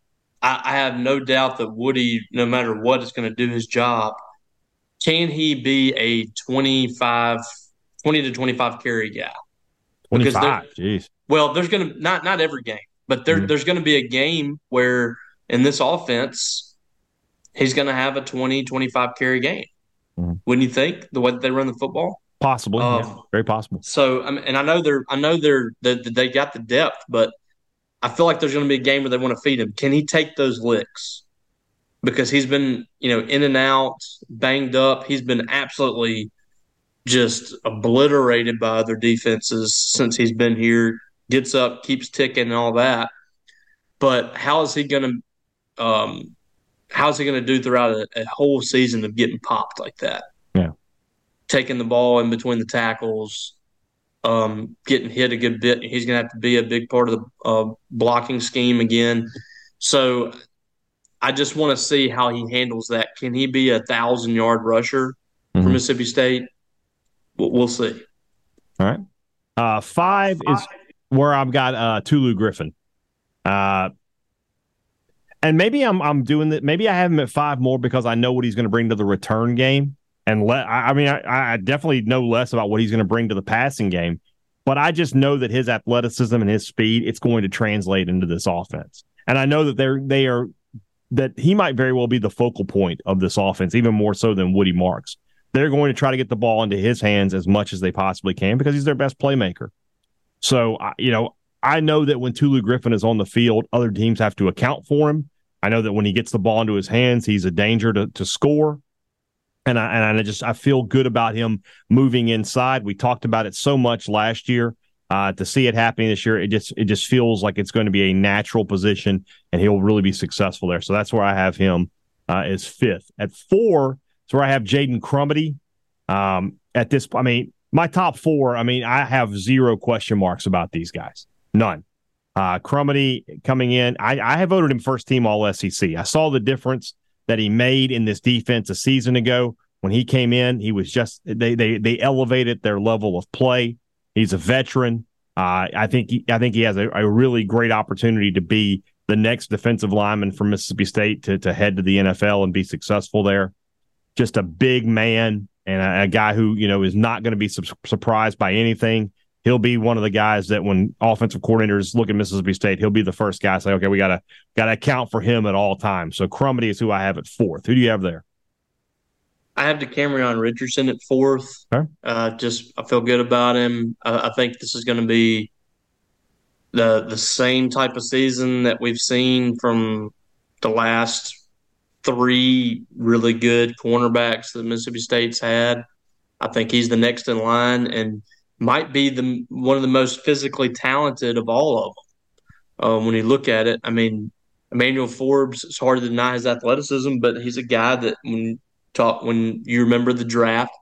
I, I, have no doubt that Woody, no matter what, is going to do his job. Can he be a 25, 20 to 25 carry guy? 25, jeez. Well, there's going to, not not every game, but there, mm-hmm. there's going to be a game where in this offense, he's going to have a 20, 25 carry game. Mm-hmm. Wouldn't you think, the way that they run the football? Possibly, um, yeah, very possible. So, and I know they're, I know they're, they, they got the depth, but I feel like there's going to be a game where they want to feed him. Can he take those licks? Because he's been, you know, in and out, banged up. He's been absolutely just obliterated by other defenses since he's been here. Gets up, keeps ticking, and all that. But how is he going to, um, how's he going to do throughout a, a whole season of getting popped like that? Yeah taking the ball in between the tackles, um, getting hit a good bit. He's going to have to be a big part of the uh, blocking scheme again. So I just want to see how he handles that. Can he be a thousand yard rusher mm-hmm. for Mississippi State? We'll, see. All right. Uh, five is where I've got uh, Tulu Griffin. Uh, and maybe I'm I'm doing that. Maybe I have him at five more because I know what he's going to bring to the return game and let I mean I, I definitely know less about what he's going to bring to the passing game, but I just know that his athleticism and his speed it's going to translate into this offense. And I know that they're they are that he might very well be the focal point of this offense, even more so than Woody Marks. They're going to try to get the ball into his hands as much as they possibly can because he's their best playmaker. So, you know, I know that when Tulu Griffin is on the field, other teams have to account for him. I know that when he gets the ball into his hands, he's a danger to, to score and I and I just I feel good about him moving inside. We talked about it so much last year. Uh, to see it happening this year, it just it just feels like it's going to be a natural position, and he'll really be successful there. So that's where I have him uh, as fifth. At four, where I have Jaden Crumedy. Um, at this, point, I mean, my top four. I mean, I have zero question marks about these guys, none. Uh, Crumedy coming in, I, I have voted him first team All SEC. I saw the difference that he made in this defense a season ago. When he came in, he was just they they they elevated their level of play. He's a veteran. Uh, I think he, I think he has a, a, really great opportunity to be the next defensive lineman from Mississippi State to to head to the NFL and be successful there. Just a big man and a, a guy who you know is not going to be su- surprised by anything. he'll be one of the guys that when offensive coordinators look at Mississippi State, he'll be the first guy to say, okay, we gotta gotta account for him at all times. So Crumedy is who I have at fourth. Who do you have there? I have DeCamerion Richardson at fourth. Okay. Uh, just I feel good about him. I, I think this is going to be the the same type of season that we've seen from the last three really good cornerbacks that Mississippi State's had. I think he's the next in line and might be the one of the most physically talented of all of them. Um, when you look at it, I mean, Emmanuel Forbes. It's hard to deny his athleticism, but he's a guy that when talk when you remember the draft,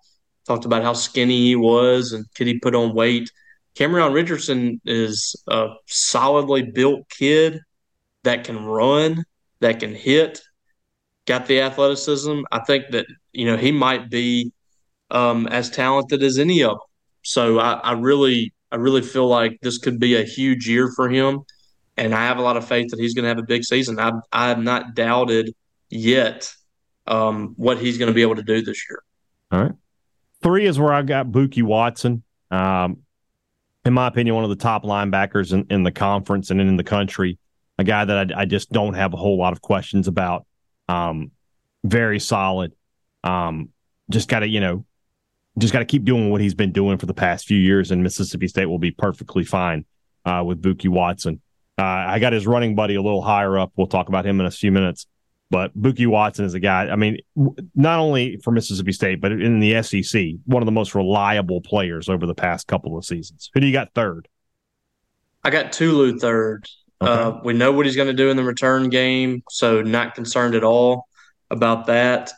talked about how skinny he was and could he put on weight. Cameron Richardson is a solidly built kid that can run, that can hit, got the athleticism. I think that you know he might be um, as talented as any of them. So I, I really, I really feel like this could be a huge year for him, and I have a lot of faith that he's going to have a big season. I, I have not doubted yet um, what he's going to be able to do this year. All right, three is where I got Bookie Watson. Um, in my opinion, one of the top linebackers in, in the conference and in the country. A guy that I, I just don't have a whole lot of questions about. Um, very solid. Um, just got to, you know, just got to keep doing what he's been doing for the past few years, and Mississippi State will be perfectly fine uh, with Bookie Watson. Uh, I got his running buddy a little higher up. We'll talk about him in a few minutes. But Bookie Watson is a guy, I mean, not only for Mississippi State, but in the SEC, one of the most reliable players over the past couple of seasons. Who do you got third? I got Tulu third. Okay. Uh, we know what he's going to do in the return game, so not concerned at all about that.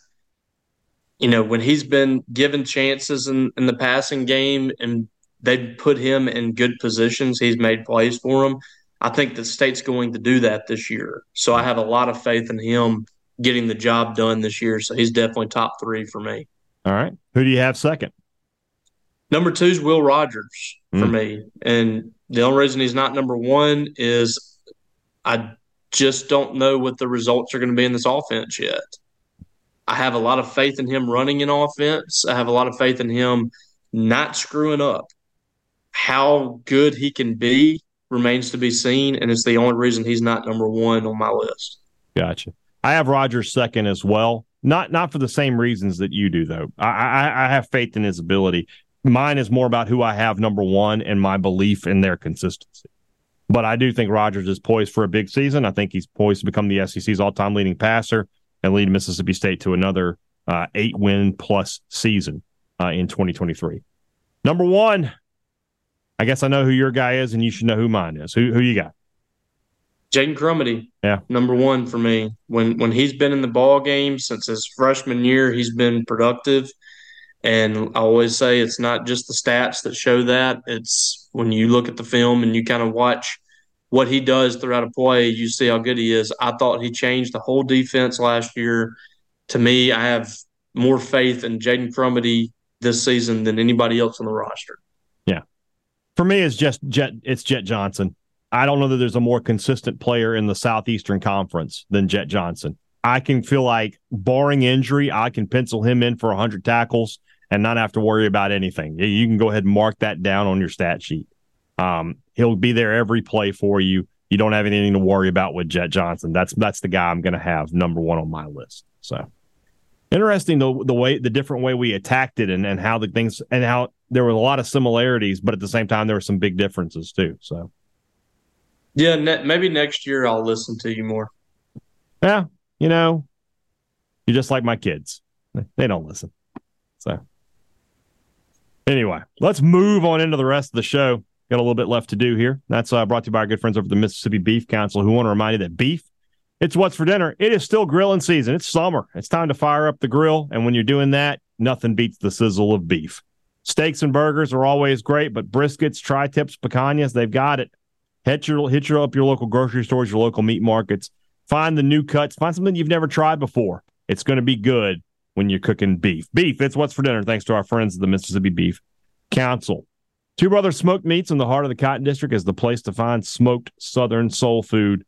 You know, when he's been given chances in, in the passing game and they've put him in good positions, he's made plays for them. I think the state's going to do that this year. So I have a lot of faith in him getting the job done this year. So he's definitely top three for me. All right. Who do you have second? Number two is Will Rogers for mm. me. And the only reason he's not number one is I just don't know what the results are going to be in this offense yet. I have a lot of faith in him running an offense. I have a lot of faith in him not screwing up. How good he can be remains to be seen, and it's the only reason he's not number one on my list. Gotcha. I have Rogers second as well. Not not for the same reasons that you do, though. I, I, I have faith in his ability. Mine is more about who I have number one and my belief in their consistency. But I do think Rogers is poised for a big season. I think he's poised to become the SEC's all-time leading passer and lead Mississippi State to another uh, eight-win plus season uh, in 2023. Number one, I guess I know who your guy is, and you should know who mine is. Who who you got? Jaden Crumedy. Yeah. Number one for me. When when he's been in the ball game since his freshman year, he's been productive. And I always say it's not just the stats that show that. It's when you look at the film and you kind of watch what he does throughout a play, you see how good he is. I thought he changed the whole defense last year. To me, I have more faith in Jaden Crumedy this season than anybody else on the roster Yeah. for me it's just Jett it's Jett Johnson. I don't know that there's a more consistent player in the Southeastern Conference than Jett Johnson. I can feel like barring injury, I can pencil him in for 100 tackles and not have to worry about anything. You can go ahead and mark that down on your stat sheet. Um, he'll be there every play for you. You don't have anything to worry about with Jett Johnson. That's that's the guy I'm going to have number one on my list. So interesting the the way the different way we attacked it and, and how the things and how there were a lot of similarities, but at the same time, there were some big differences too. So, yeah, ne- maybe next year I'll listen to you more. Yeah, you know, you're just like my kids; they don't listen. So, anyway, let's move on into the rest of the show. Got a little bit left to do here. That's uh, brought to you by our good friends over the Mississippi Beef Council, who want to remind you that beef it's what's for dinner. It is still grilling season. It's summer. It's time to fire up the grill. And when you're doing that, nothing beats the sizzle of beef. Steaks and burgers are always great, but briskets, tri tips, picanhas, they've got it. Hit your hit your up your local grocery stores, your local meat markets. Find the new cuts. Find something you've never tried before. It's going to be good when you're cooking beef. Beef, it's what's for dinner. Thanks to our friends at the Mississippi Beef Council. Two Brothers Smoked Meats in the heart of the Cotton District is the place to find smoked Southern soul food.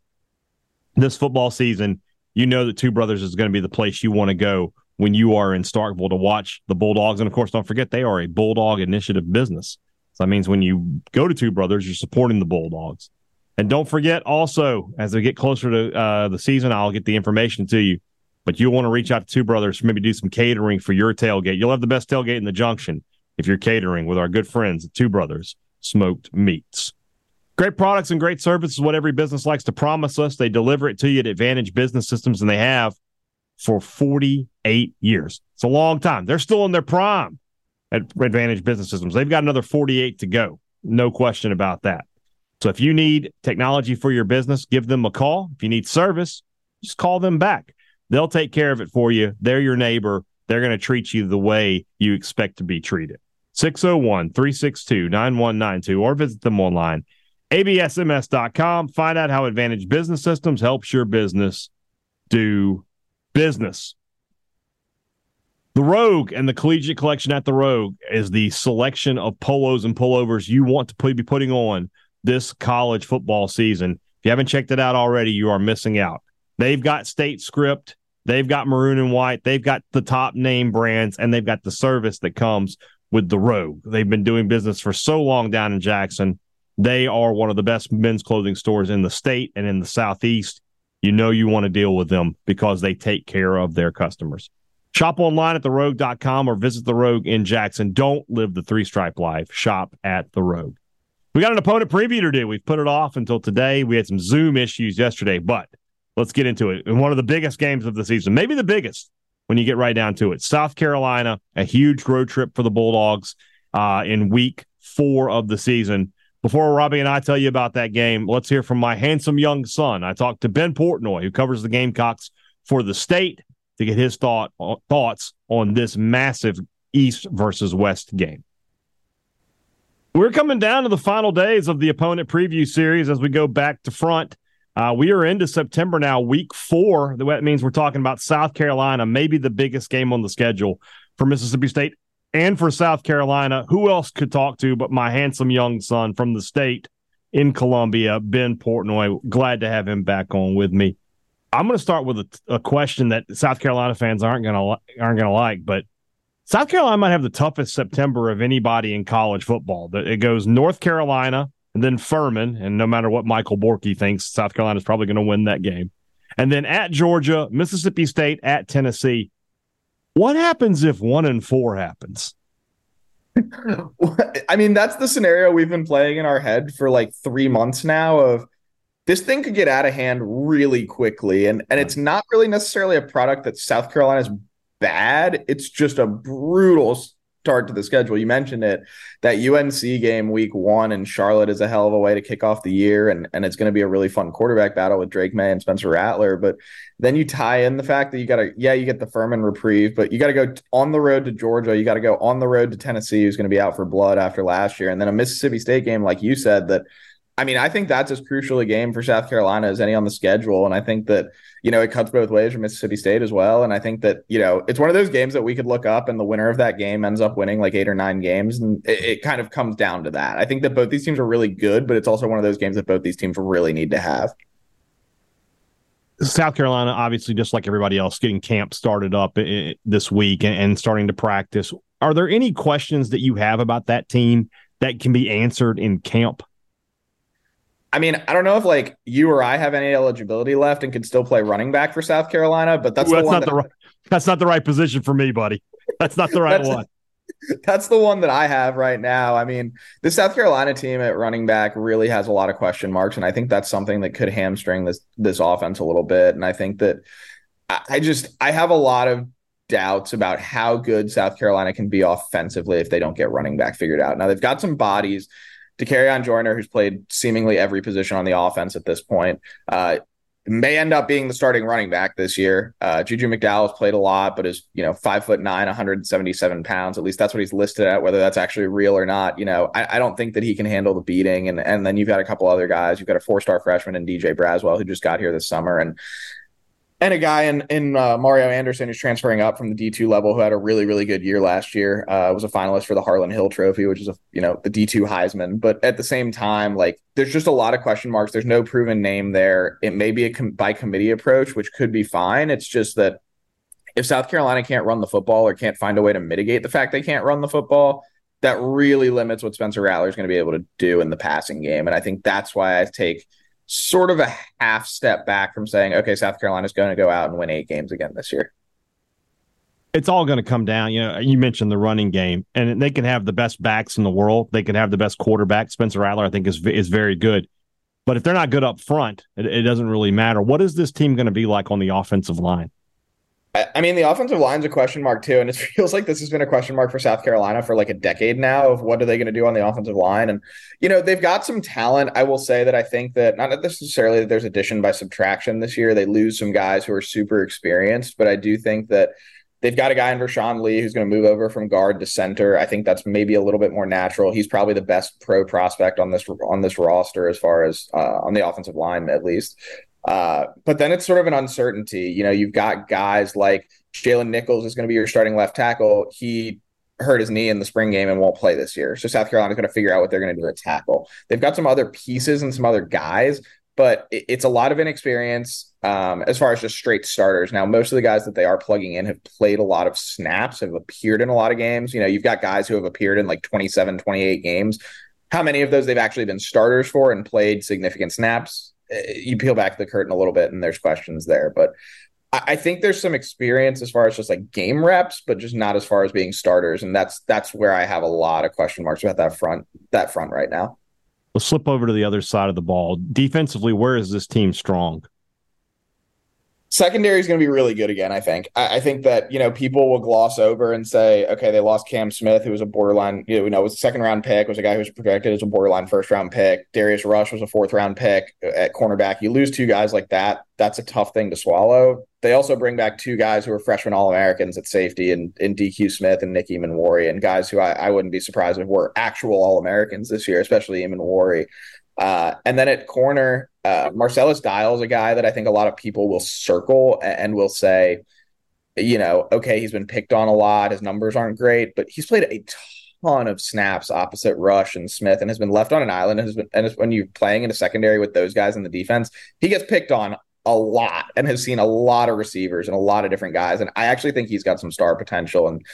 This football season, you know that Two Brothers is going to be the place you want to go when you are in Starkville to watch the Bulldogs. And of course, don't forget they are a Bulldog Initiative business. So that means when you go to Two Brothers, you're supporting the Bulldogs. And don't forget also, as we get closer to uh, the season, I'll get the information to you. But you'll want to reach out to Two Brothers, maybe do some catering for your tailgate. You'll have the best tailgate in the junction if you're catering with our good friends at Two Brothers Smoked Meats. Great products and great service is what every business likes to promise us. They deliver it to you at Advantage Business Systems, and they have for 48 years. It's a long time. They're still in their prime at Advantage Business Systems. They've got another 48 to go. No question about that. So if you need technology for your business, give them a call. If you need service, just call them back. They'll take care of it for you. They're your neighbor. They're going to treat you the way you expect to be treated. 601 362 9192 or visit them online absms.com. Find out how Advantage Business Systems helps your business do business. The Rogue and the Collegiate Collection at the Rogue is the selection of polos and pullovers you want to be putting on this college football season. If you haven't checked it out already, you are missing out. They've got state script, they've got maroon and white, they've got the top name brands, and they've got the service that comes with the Rogue. They've been doing business for so long down in Jackson. They are one of the best men's clothing stores in the state and in the Southeast. You know you want to deal with them because they take care of their customers. Shop online at therogue.com or visit the Rogue in Jackson. Don't live the three stripe life. Shop at the Rogue. We got an opponent preview to do. We've put it off until today. We had some Zoom issues yesterday, but let's get into it. In one of the biggest games of the season, maybe the biggest when you get right down to it. South Carolina, a huge road trip for the Bulldogs uh, in week four of the season. Before Robbie and I tell you about that game, let's hear from my handsome young son. I talked to Ben Portnoy, who covers the Gamecocks for the state, to get his thought uh, thoughts on this massive East versus West game. We're coming down to the final days of the opponent preview series as we go back to front. Uh, we are into September now, week four. That means we're talking about South Carolina, maybe the biggest game on the schedule for Mississippi State and for South Carolina. Who else could talk to but my handsome young son from the state in Columbia, Ben Portnoy? Glad to have him back on with me. I'm going to start with a, a question that South Carolina fans aren't going to aren't going to like, but South Carolina might have the toughest September of anybody in college football. It goes North Carolina and then Furman, and no matter what Michael Borky thinks, South Carolina is probably going to win that game. And then at Georgia, Mississippi State, at Tennessee. What happens if one and four happens? I mean, that's the scenario we've been playing in our head for like three months now of this thing could get out of hand really quickly. And and it's not really necessarily a product that South Carolina's bad. It's just a brutal start to the schedule. You mentioned it. That UNC game week one in Charlotte is a hell of a way to kick off the year. And, and it's going to be a really fun quarterback battle with Drake Maye and Spencer Rattler. But then you tie in the fact that you got to, yeah, you get the Furman reprieve, but you got to go on the road to Georgia. You got to go on the road to Tennessee, who's going to be out for blood after last year. And then a Mississippi State game, like you said, that I mean, I think that's as crucial a game for South Carolina as any on the schedule. And I think that, you know, it cuts both ways for Mississippi State as well. And I think that, you know, it's one of those games that we could look up and the winner of that game ends up winning like eight or nine games. And it, it kind of comes down to that. I think that both these teams are really good, but it's also one of those games that both these teams really need to have. South Carolina, obviously, just like everybody else, getting camp started up this week and starting to practice. Are there any questions that you have about that team that can be answered in camp? I mean, I don't know if like you or I have any eligibility left and can still play running back for South Carolina, but that's, that's not that, the right, that's not the right position for me, buddy. That's not the right one. That's the one that I have right now. I mean, the South Carolina team at running back really has a lot of question marks, and I think that's something that could hamstring this this offense a little bit. And I think that I just I have a lot of doubts about how good South Carolina can be offensively if they don't get running back figured out. Now they've got some bodies. Dakereon Joyner, who's played seemingly every position on the offense at this point, uh, may end up being the starting running back this year. Uh, Juju McDowell has played a lot, but is you know five foot nine, 177 pounds. At least that's what he's listed at. Whether that's actually real or not, you know, I, I don't think that he can handle the beating. And and then you've got a couple other guys. You've got a four star freshman and Djay Braswell who just got here this summer, and and a guy in in uh, Mario Anderson who's transferring up from the D two level who had a really really good year last year. Uh, was a finalist for the Harlon Hill Trophy, which is a you know the D two Heisman. But at the same time, like there's just a lot of question marks. There's no proven name there. It may be a com- by committee approach, which could be fine. It's just that if South Carolina can't run the football or can't find a way to mitigate the fact they can't run the football, that really limits what Spencer Rattler is going to be able to do in the passing game. And I think that's why I take sort of a half step back from saying, okay, South Carolina is going to go out and win eight games again this year. It's all going to come down. You know, you mentioned the running game, and they can have the best backs in the world. They can have the best quarterback. Spencer Rattler, I think, is is very good. But if they're not good up front, it, it doesn't really matter. What is this team going to be like on the offensive line? I mean, the offensive line's a question mark too, and it feels like this has been a question mark for South Carolina for like a decade now. Of what are they going to do on the offensive line? And you know, they've got some talent. I will say that I think that not necessarily that there's addition by subtraction this year. They lose some guys who are super experienced, but I do think that they've got a guy in Vershon Lee who's going to move over from guard to center. I think that's maybe a little bit more natural. He's probably the best pro prospect on this on this roster as far as uh, on the offensive line at least. Uh, but then it's sort of an uncertainty. You know, you've got guys like Jalen Nichols is going to be your starting left tackle. He hurt his knee in the spring game and won't play this year. So South Carolina's going to figure out what they're going to do at tackle. They've got some other pieces and some other guys, but it's a lot of inexperience um, as far as just straight starters. Now, most of the guys that they are plugging in have played a lot of snaps, have appeared in a lot of games. You know, you've got guys who have appeared in like 27, 28 games. How many of those they've actually been starters for and played significant snaps? Uh, you peel back the curtain a little bit and there's questions there. But I, think there's some experience as far as just like game reps, but just not as far as being starters. And that's that's where I have a lot of question marks about that front that front right now. Let's slip over to the other side of the ball. Defensively, where is this team strong? Secondary is going to be really good again. I think. I, I, think that you know people will gloss over and say, okay, they lost Cam Smith, who was a borderline, you know, was a second round pick, was a guy who was projected as a borderline first round pick. Darius Rush was a fourth round pick at cornerback. You lose two guys like that, that's a tough thing to swallow. They also bring back two guys who are freshman All Americans at safety, and in DQ Smith and Nicky Emmanwori, and guys who I, I wouldn't be surprised if were actual All Americans this year, especially Emmanwori. Uh, and then at corner, uh, Marcellus Dial is a guy that I think a lot of people will circle and will say, you know, okay, he's been picked on a lot. His numbers aren't great, but he's played a ton of snaps opposite Rush and Smith and has been left on an island. And, has been, and when you're playing in a secondary with those guys in the defense, he gets picked on a lot and has seen a lot of receivers and a lot of different guys. And I actually think he's got some star potential. And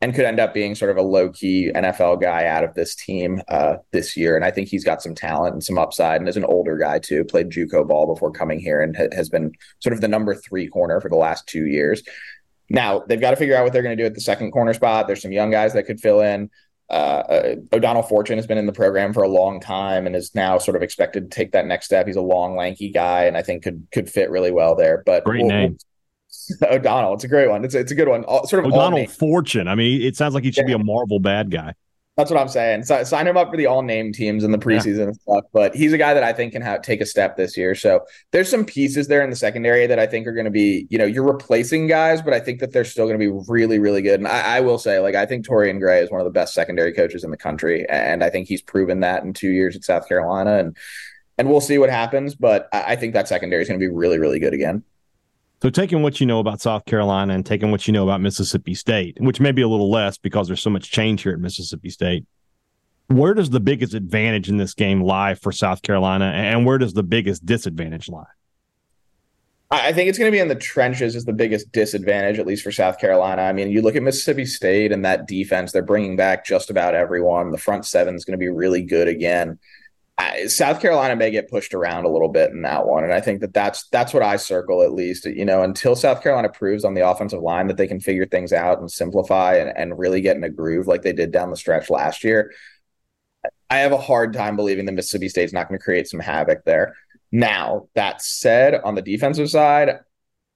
and could end up being sort of a low key NFL guy out of this team uh, this year. And I think he's got some talent and some upside. And as an older guy too, played JUCO ball before coming here and ha- has been sort of the number three corner for the last two years. Now they've got to figure out what they're going to do at the second corner spot. There's some young guys that could fill in. Uh, uh, O'Donnell Fortune has been in the program for a long time and is now sort of expected to take that next step. He's a long, lanky guy, and I think could could fit really well there. But great we'll, name. O'Donnell. It's a great one. It's a, it's a good one. All, sort of O'Donnell Fortune. I mean, it sounds like he should yeah. be a Marvel bad guy. That's what I'm saying. So, sign him up for the all name teams in the preseason yeah. and stuff. But he's a guy that I think can have, take a step this year. So there's some pieces there in the secondary that I think are going to be, you know, you're replacing guys, but I think that they're still going to be really, really good. And I, I, will say, like, I think Torian Gray is one of the best secondary coaches in the country, and I think he's proven that in two years at South Carolina. And and we'll see what happens. But I, I think that secondary is going to be really, really good again. So, taking what you know about South Carolina and taking what you know about Mississippi State, which may be a little less because there's so much change here at Mississippi State, where does the biggest advantage in this game lie for South Carolina, and where does the biggest disadvantage lie? I think it's going to be in the trenches is the biggest disadvantage, at least for South Carolina. I mean, you look at Mississippi State and that defense; they're bringing back just about everyone. The front seven is going to be really good again. South Carolina may get pushed around a little bit in that one, and I think that that's that's what I circle at least. You know, until South Carolina proves on the offensive line that they can figure things out and simplify and, and really get in a groove like they did down the stretch last year, I have a hard time believing that Mississippi State's not going to create some havoc there. Now that said, on the defensive side,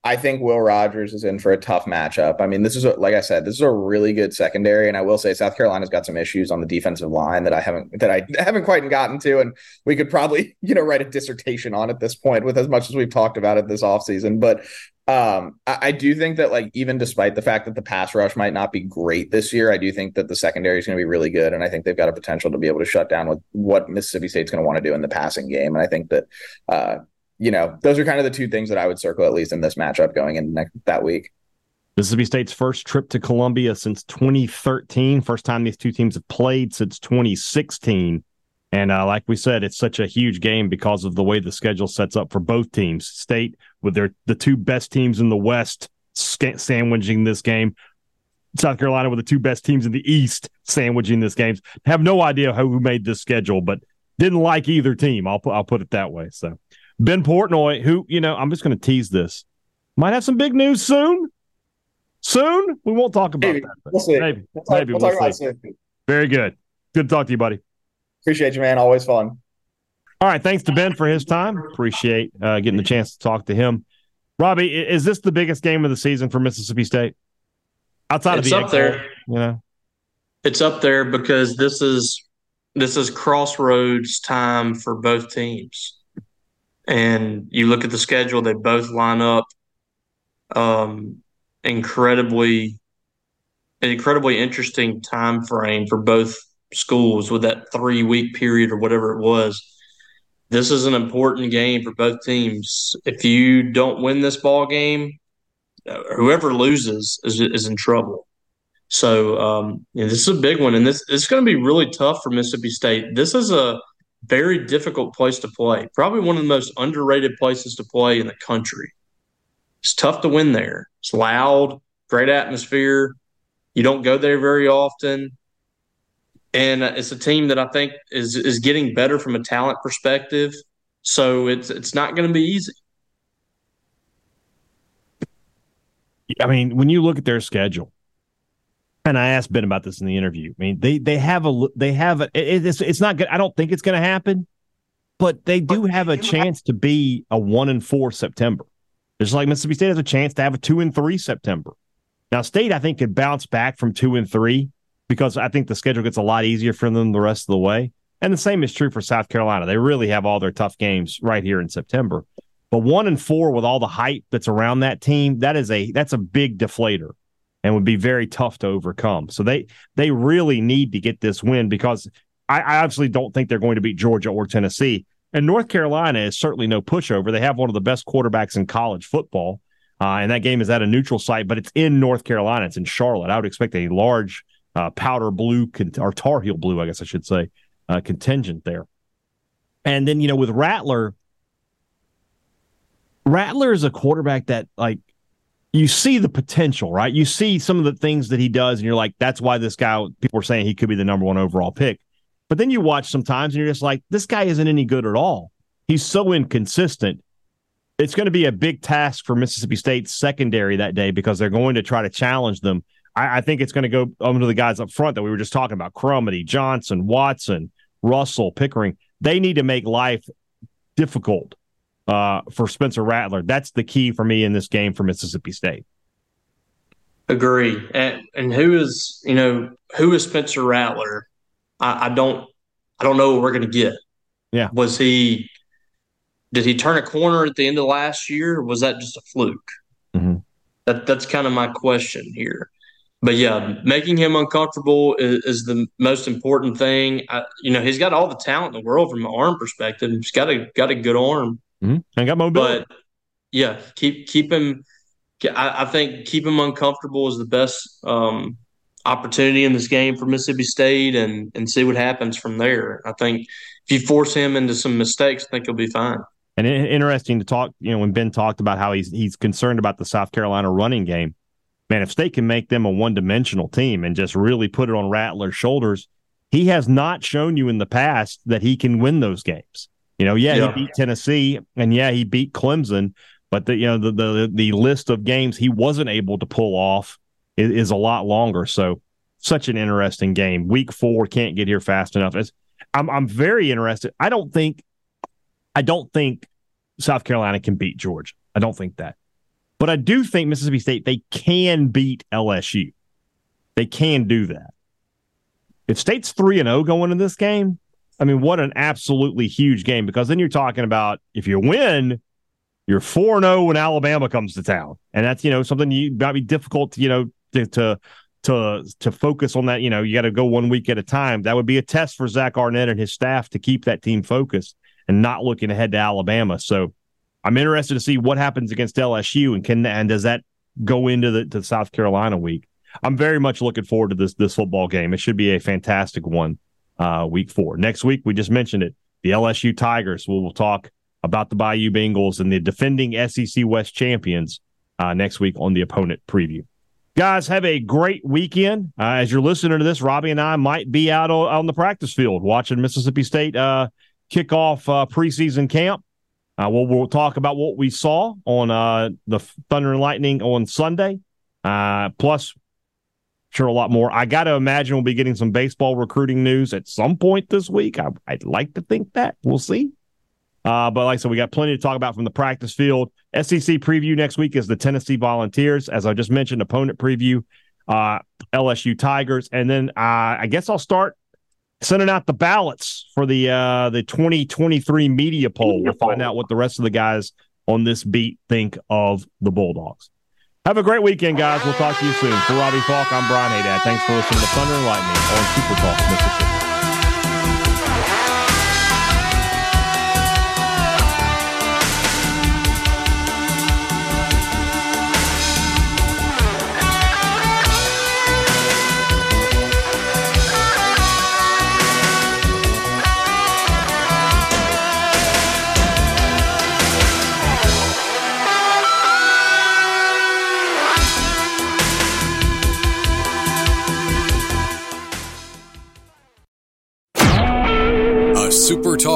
I think Will Rogers is in for a tough matchup. I mean, this is a, like I said, this is a really good secondary, and I will say South Carolina's got some issues on the defensive line that I haven't that I haven't quite gotten to, and we could probably you know write a dissertation on at this point with as much as we've talked about it this offseason. But um, I, I, do think that like even despite the fact that the pass rush might not be great this year, I do think that the secondary is going to be really good, and I think they've got a potential to be able to shut down with what Mississippi State's going to want to do in the passing game, and I think that uh, you know, those are kind of the two things that I would circle at least in this matchup going into next, that week. Mississippi State's first trip to Columbia since 2013. First time these two teams have played since 2016. And uh, like we said, it's such a huge game because of the way the schedule sets up for both teams. State with their the two best teams in the West sandwiching this game. South Carolina with the two best teams in the East sandwiching this game. Have no idea who made this schedule, but didn't like either team. I'll put I'll put it that way. So Ben Portnoy, who you know, I'm just going to tease this, might have some big news soon. Soon we won't talk about Maybe. that. We'll see. Maybe, We'll talk, maybe we'll we'll talk about see. it soon. Very good. Good to talk to you, buddy. Appreciate you, man. Always fun. All right, thanks to Ben for his time. Appreciate uh, getting the chance to talk to him. Robbie, is this the biggest game of the season for Mississippi State? Outside It's of the up Egg there. Bowl, you know. It's up there because this is this is crossroads time for both teams. And you look at the schedule, they both line up um incredibly an incredibly interesting time frame for both schools with that three week period or whatever it was. This is an important game for both teams. If you don't win this ball game, uh, whoever loses is, is in trouble. So um, this is a big one, and this it's going to be really tough for Mississippi State. This is a very difficult place to play. Probably one of the most underrated places to play in the country. It's tough to win there. It's loud, great atmosphere. You don't go there very often, and uh, it's a team that I think is is getting better from a talent perspective. So it's it's not going to be easy. I mean, when you look at their schedule, and I asked Ben about this in the interview. I mean, they they have a they have a it, it's it's not good. I don't think it's going to happen, but they do have a chance to be a one and four September. Just like Mississippi State has a chance to have a two and three September. Now, State I think could bounce back from two and three because I think the schedule gets a lot easier for them the rest of the way. And the same is true for South Carolina. They really have all their tough games right here in September. But one and four with all the hype that's around that team, that is a that's a big deflator and would be very tough to overcome. So they they really need to get this win because I, I obviously don't think they're going to beat Georgia or Tennessee. And North Carolina is certainly no pushover. They have one of the best quarterbacks in college football. Uh, and that game is at a neutral site, but it's in North Carolina. It's in Charlotte. I would expect a large uh, powder blue con- or tar heel blue, I guess I should say, uh, contingent there. And then, you know, with Rattler, Rattler is a quarterback that, like, you see the potential, right? You see some of the things that he does, and you're like, that's why this guy, people are saying he could be the number one overall pick. But then you watch sometimes and you're just like, this guy isn't any good at all. He's so inconsistent. It's going to be a big task for Mississippi State's secondary that day because they're going to try to challenge them. I, I think it's going to go under the guys up front that we were just talking about Crumedy, Johnson, Watson, Russell, Pickering. They need to make life difficult uh, for Spencer Rattler. That's the key for me in this game for Mississippi State. Agree. And and who is you know who is Spencer Rattler? I, I don't I don't know what we're going to get. Yeah. Was he? Did he turn a corner at the end of last year? Or was that just a fluke? Mhm. That that's kind of my question here. But yeah, making him uncomfortable is, is the most important thing. I, you know, he's got all the talent in the world from an arm perspective. He's got a got a good arm. Mm-hmm. And got mobility. But yeah, keep keep him. I, I think keep him uncomfortable is the best um, opportunity in this game for Mississippi State, and and see what happens from there. I think if you force him into some mistakes, I think he'll be fine. And interesting to talk, you know, when Ben talked about how he's he's concerned about the South Carolina running game. Man, if State can make them a one dimensional team and just really put it on Rattler's shoulders, he has not shown you in the past that he can win those games. You know, yeah, Yeah. he beat Tennessee and yeah, he beat Clemson, but the you know the the the list of games he wasn't able to pull off is, is a lot longer. So such an interesting game. Week four can't get here fast enough. It's, I'm I'm very interested. I don't think I don't think South Carolina can beat Georgia. I don't think that. But I do think Mississippi State they can beat LSU. They can do that. If State's 3 and 0 going in this game, I mean what an absolutely huge game because then you're talking about if you win, you're 4 0 when Alabama comes to town. And that's, you know, something you might be difficult, you know, to to to to focus on that, you know, you got to go one week at a time. That would be a test for Zach Arnett and his staff to keep that team focused and not looking ahead to Alabama. So I'm interested to see what happens against LSU and can and does that go into the to South Carolina week. I'm very much looking forward to this this football game. It should be a fantastic one. Uh, week four. Next week, we just mentioned it. The LSU Tigers. We will talk about the Bayou Bengals and the defending SEC West champions uh, next week on the opponent preview. Guys, have a great weekend. Uh, as you're listening to this, Robbie and I might be out on, on the practice field watching Mississippi State uh, kick off uh, preseason camp. Uh, we'll, we'll talk about what we saw on uh, the Thunder and Lightning on Sunday. Uh, plus, sure, a lot more. I got to imagine we'll be getting some baseball recruiting news at some point this week. I, would like to think that. We'll see. Uh, but like I said, we got plenty to talk about from the practice field. SEC preview next week is the Tennessee Volunteers. As I just mentioned, opponent preview, uh, LSU Tigers. And then uh, I guess I'll start sending out the ballots for the uh, the 2023 media poll. We'll find out what the rest of the guys on this beat think of the Bulldogs. Have a great weekend, guys. We'll talk to you soon. For Robbie Faulk, I'm Brian Hadad. Thanks for listening to Thunder and Lightning on SuperTalk Mississippi.